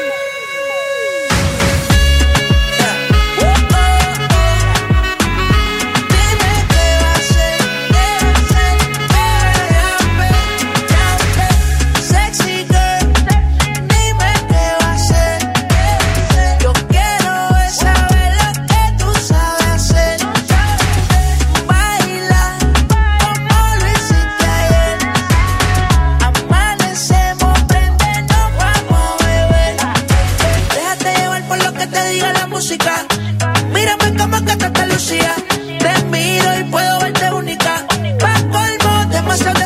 Lucía. Te miro y puedo verte única. Pa' colmo, demasiado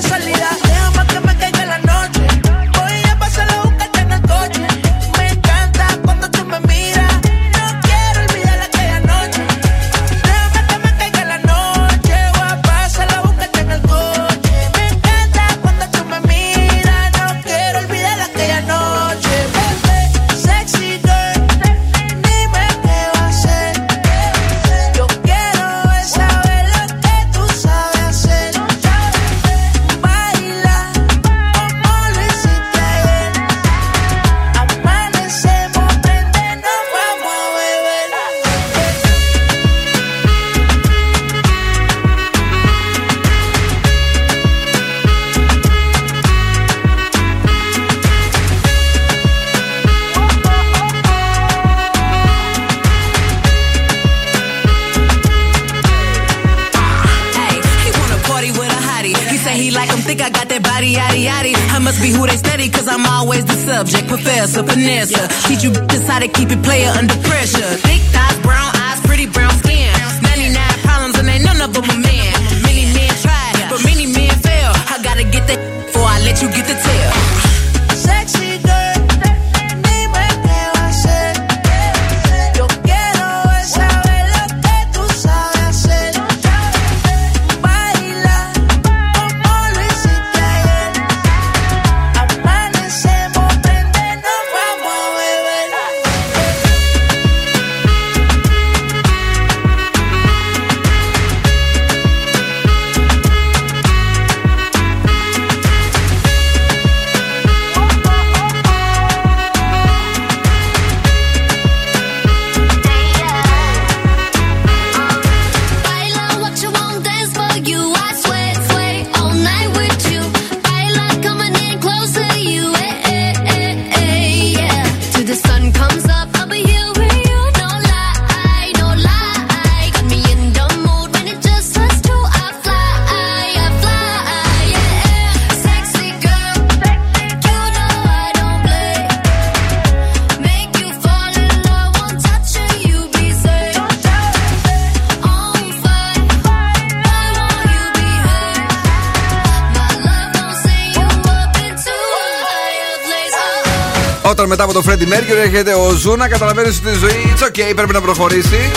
Freddie Mercury έρχεται ο Ζούνα, καταλαβαίνεις ότι η ζωή it's okay, πρέπει να προχωρήσει.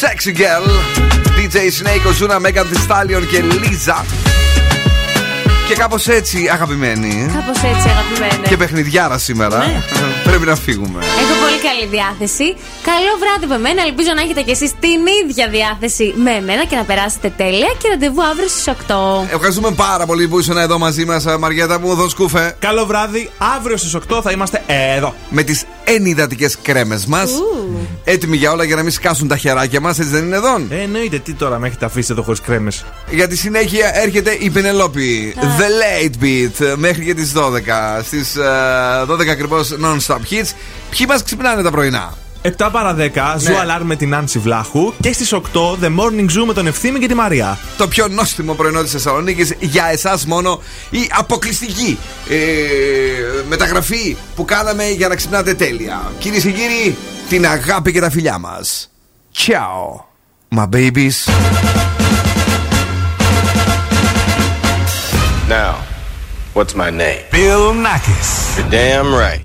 Sexy Girl, DJ Snake, ο Ζούνα, Megan Thee Stallion και Lisa. Και κάπως έτσι, αγαπημένοι. Κάπως έτσι, αγαπημένοι. Και παιχνιδιάρα σήμερα. Ναι. Πρέπει να φύγουμε. Έχω πολύ καλή διάθεση. Καλό βράδυ με μένα. Ελπίζω να έχετε κι εσείς την ίδια διάθεση με εμένα και να περάσετε τέλεια. Και ραντεβού αύριο στις 8. Ευχαριστούμε πάρα πολύ που ήσουν εδώ μαζί μας, Μαριέτα μου, Δον Σκούφε. Καλό βράδυ. Αύριο στις 8 θα είμαστε εδώ. Με τις ενυδατικές κρέμες μας. Έτοιμοι για όλα για να μην σκάσουν τα χεράκια μας, έτσι δεν είναι εδώ. Ε, εννοείται, τι τώρα με έχετε αφήσει εδώ χωρίς κρέμες; Για τη συνέχεια έρχεται η Πενελόπη. The Late Beat μέχρι και τις 12. Στις 12 ακριβώς non-stop hits. Ποιοι μας ξυπνάνε τα πρωινά; 7 παρα 10, Zoo Alarm με την Άνση Βλάχου και στις 8 The Morning Zoo με τον Ευθύμη και τη Μαρία. Το πιο νόστιμο πρωινό της Θεσσαλονίκης για εσάς μόνο η αποκλειστική ε, μεταγραφή που κάναμε για να ξυπνάτε τέλεια. Κυρίες και κύριοι, την αγάπη και τα φιλιά μας. Ciao, my babies. Now, what's my name? Bill Nackis. You're damn right.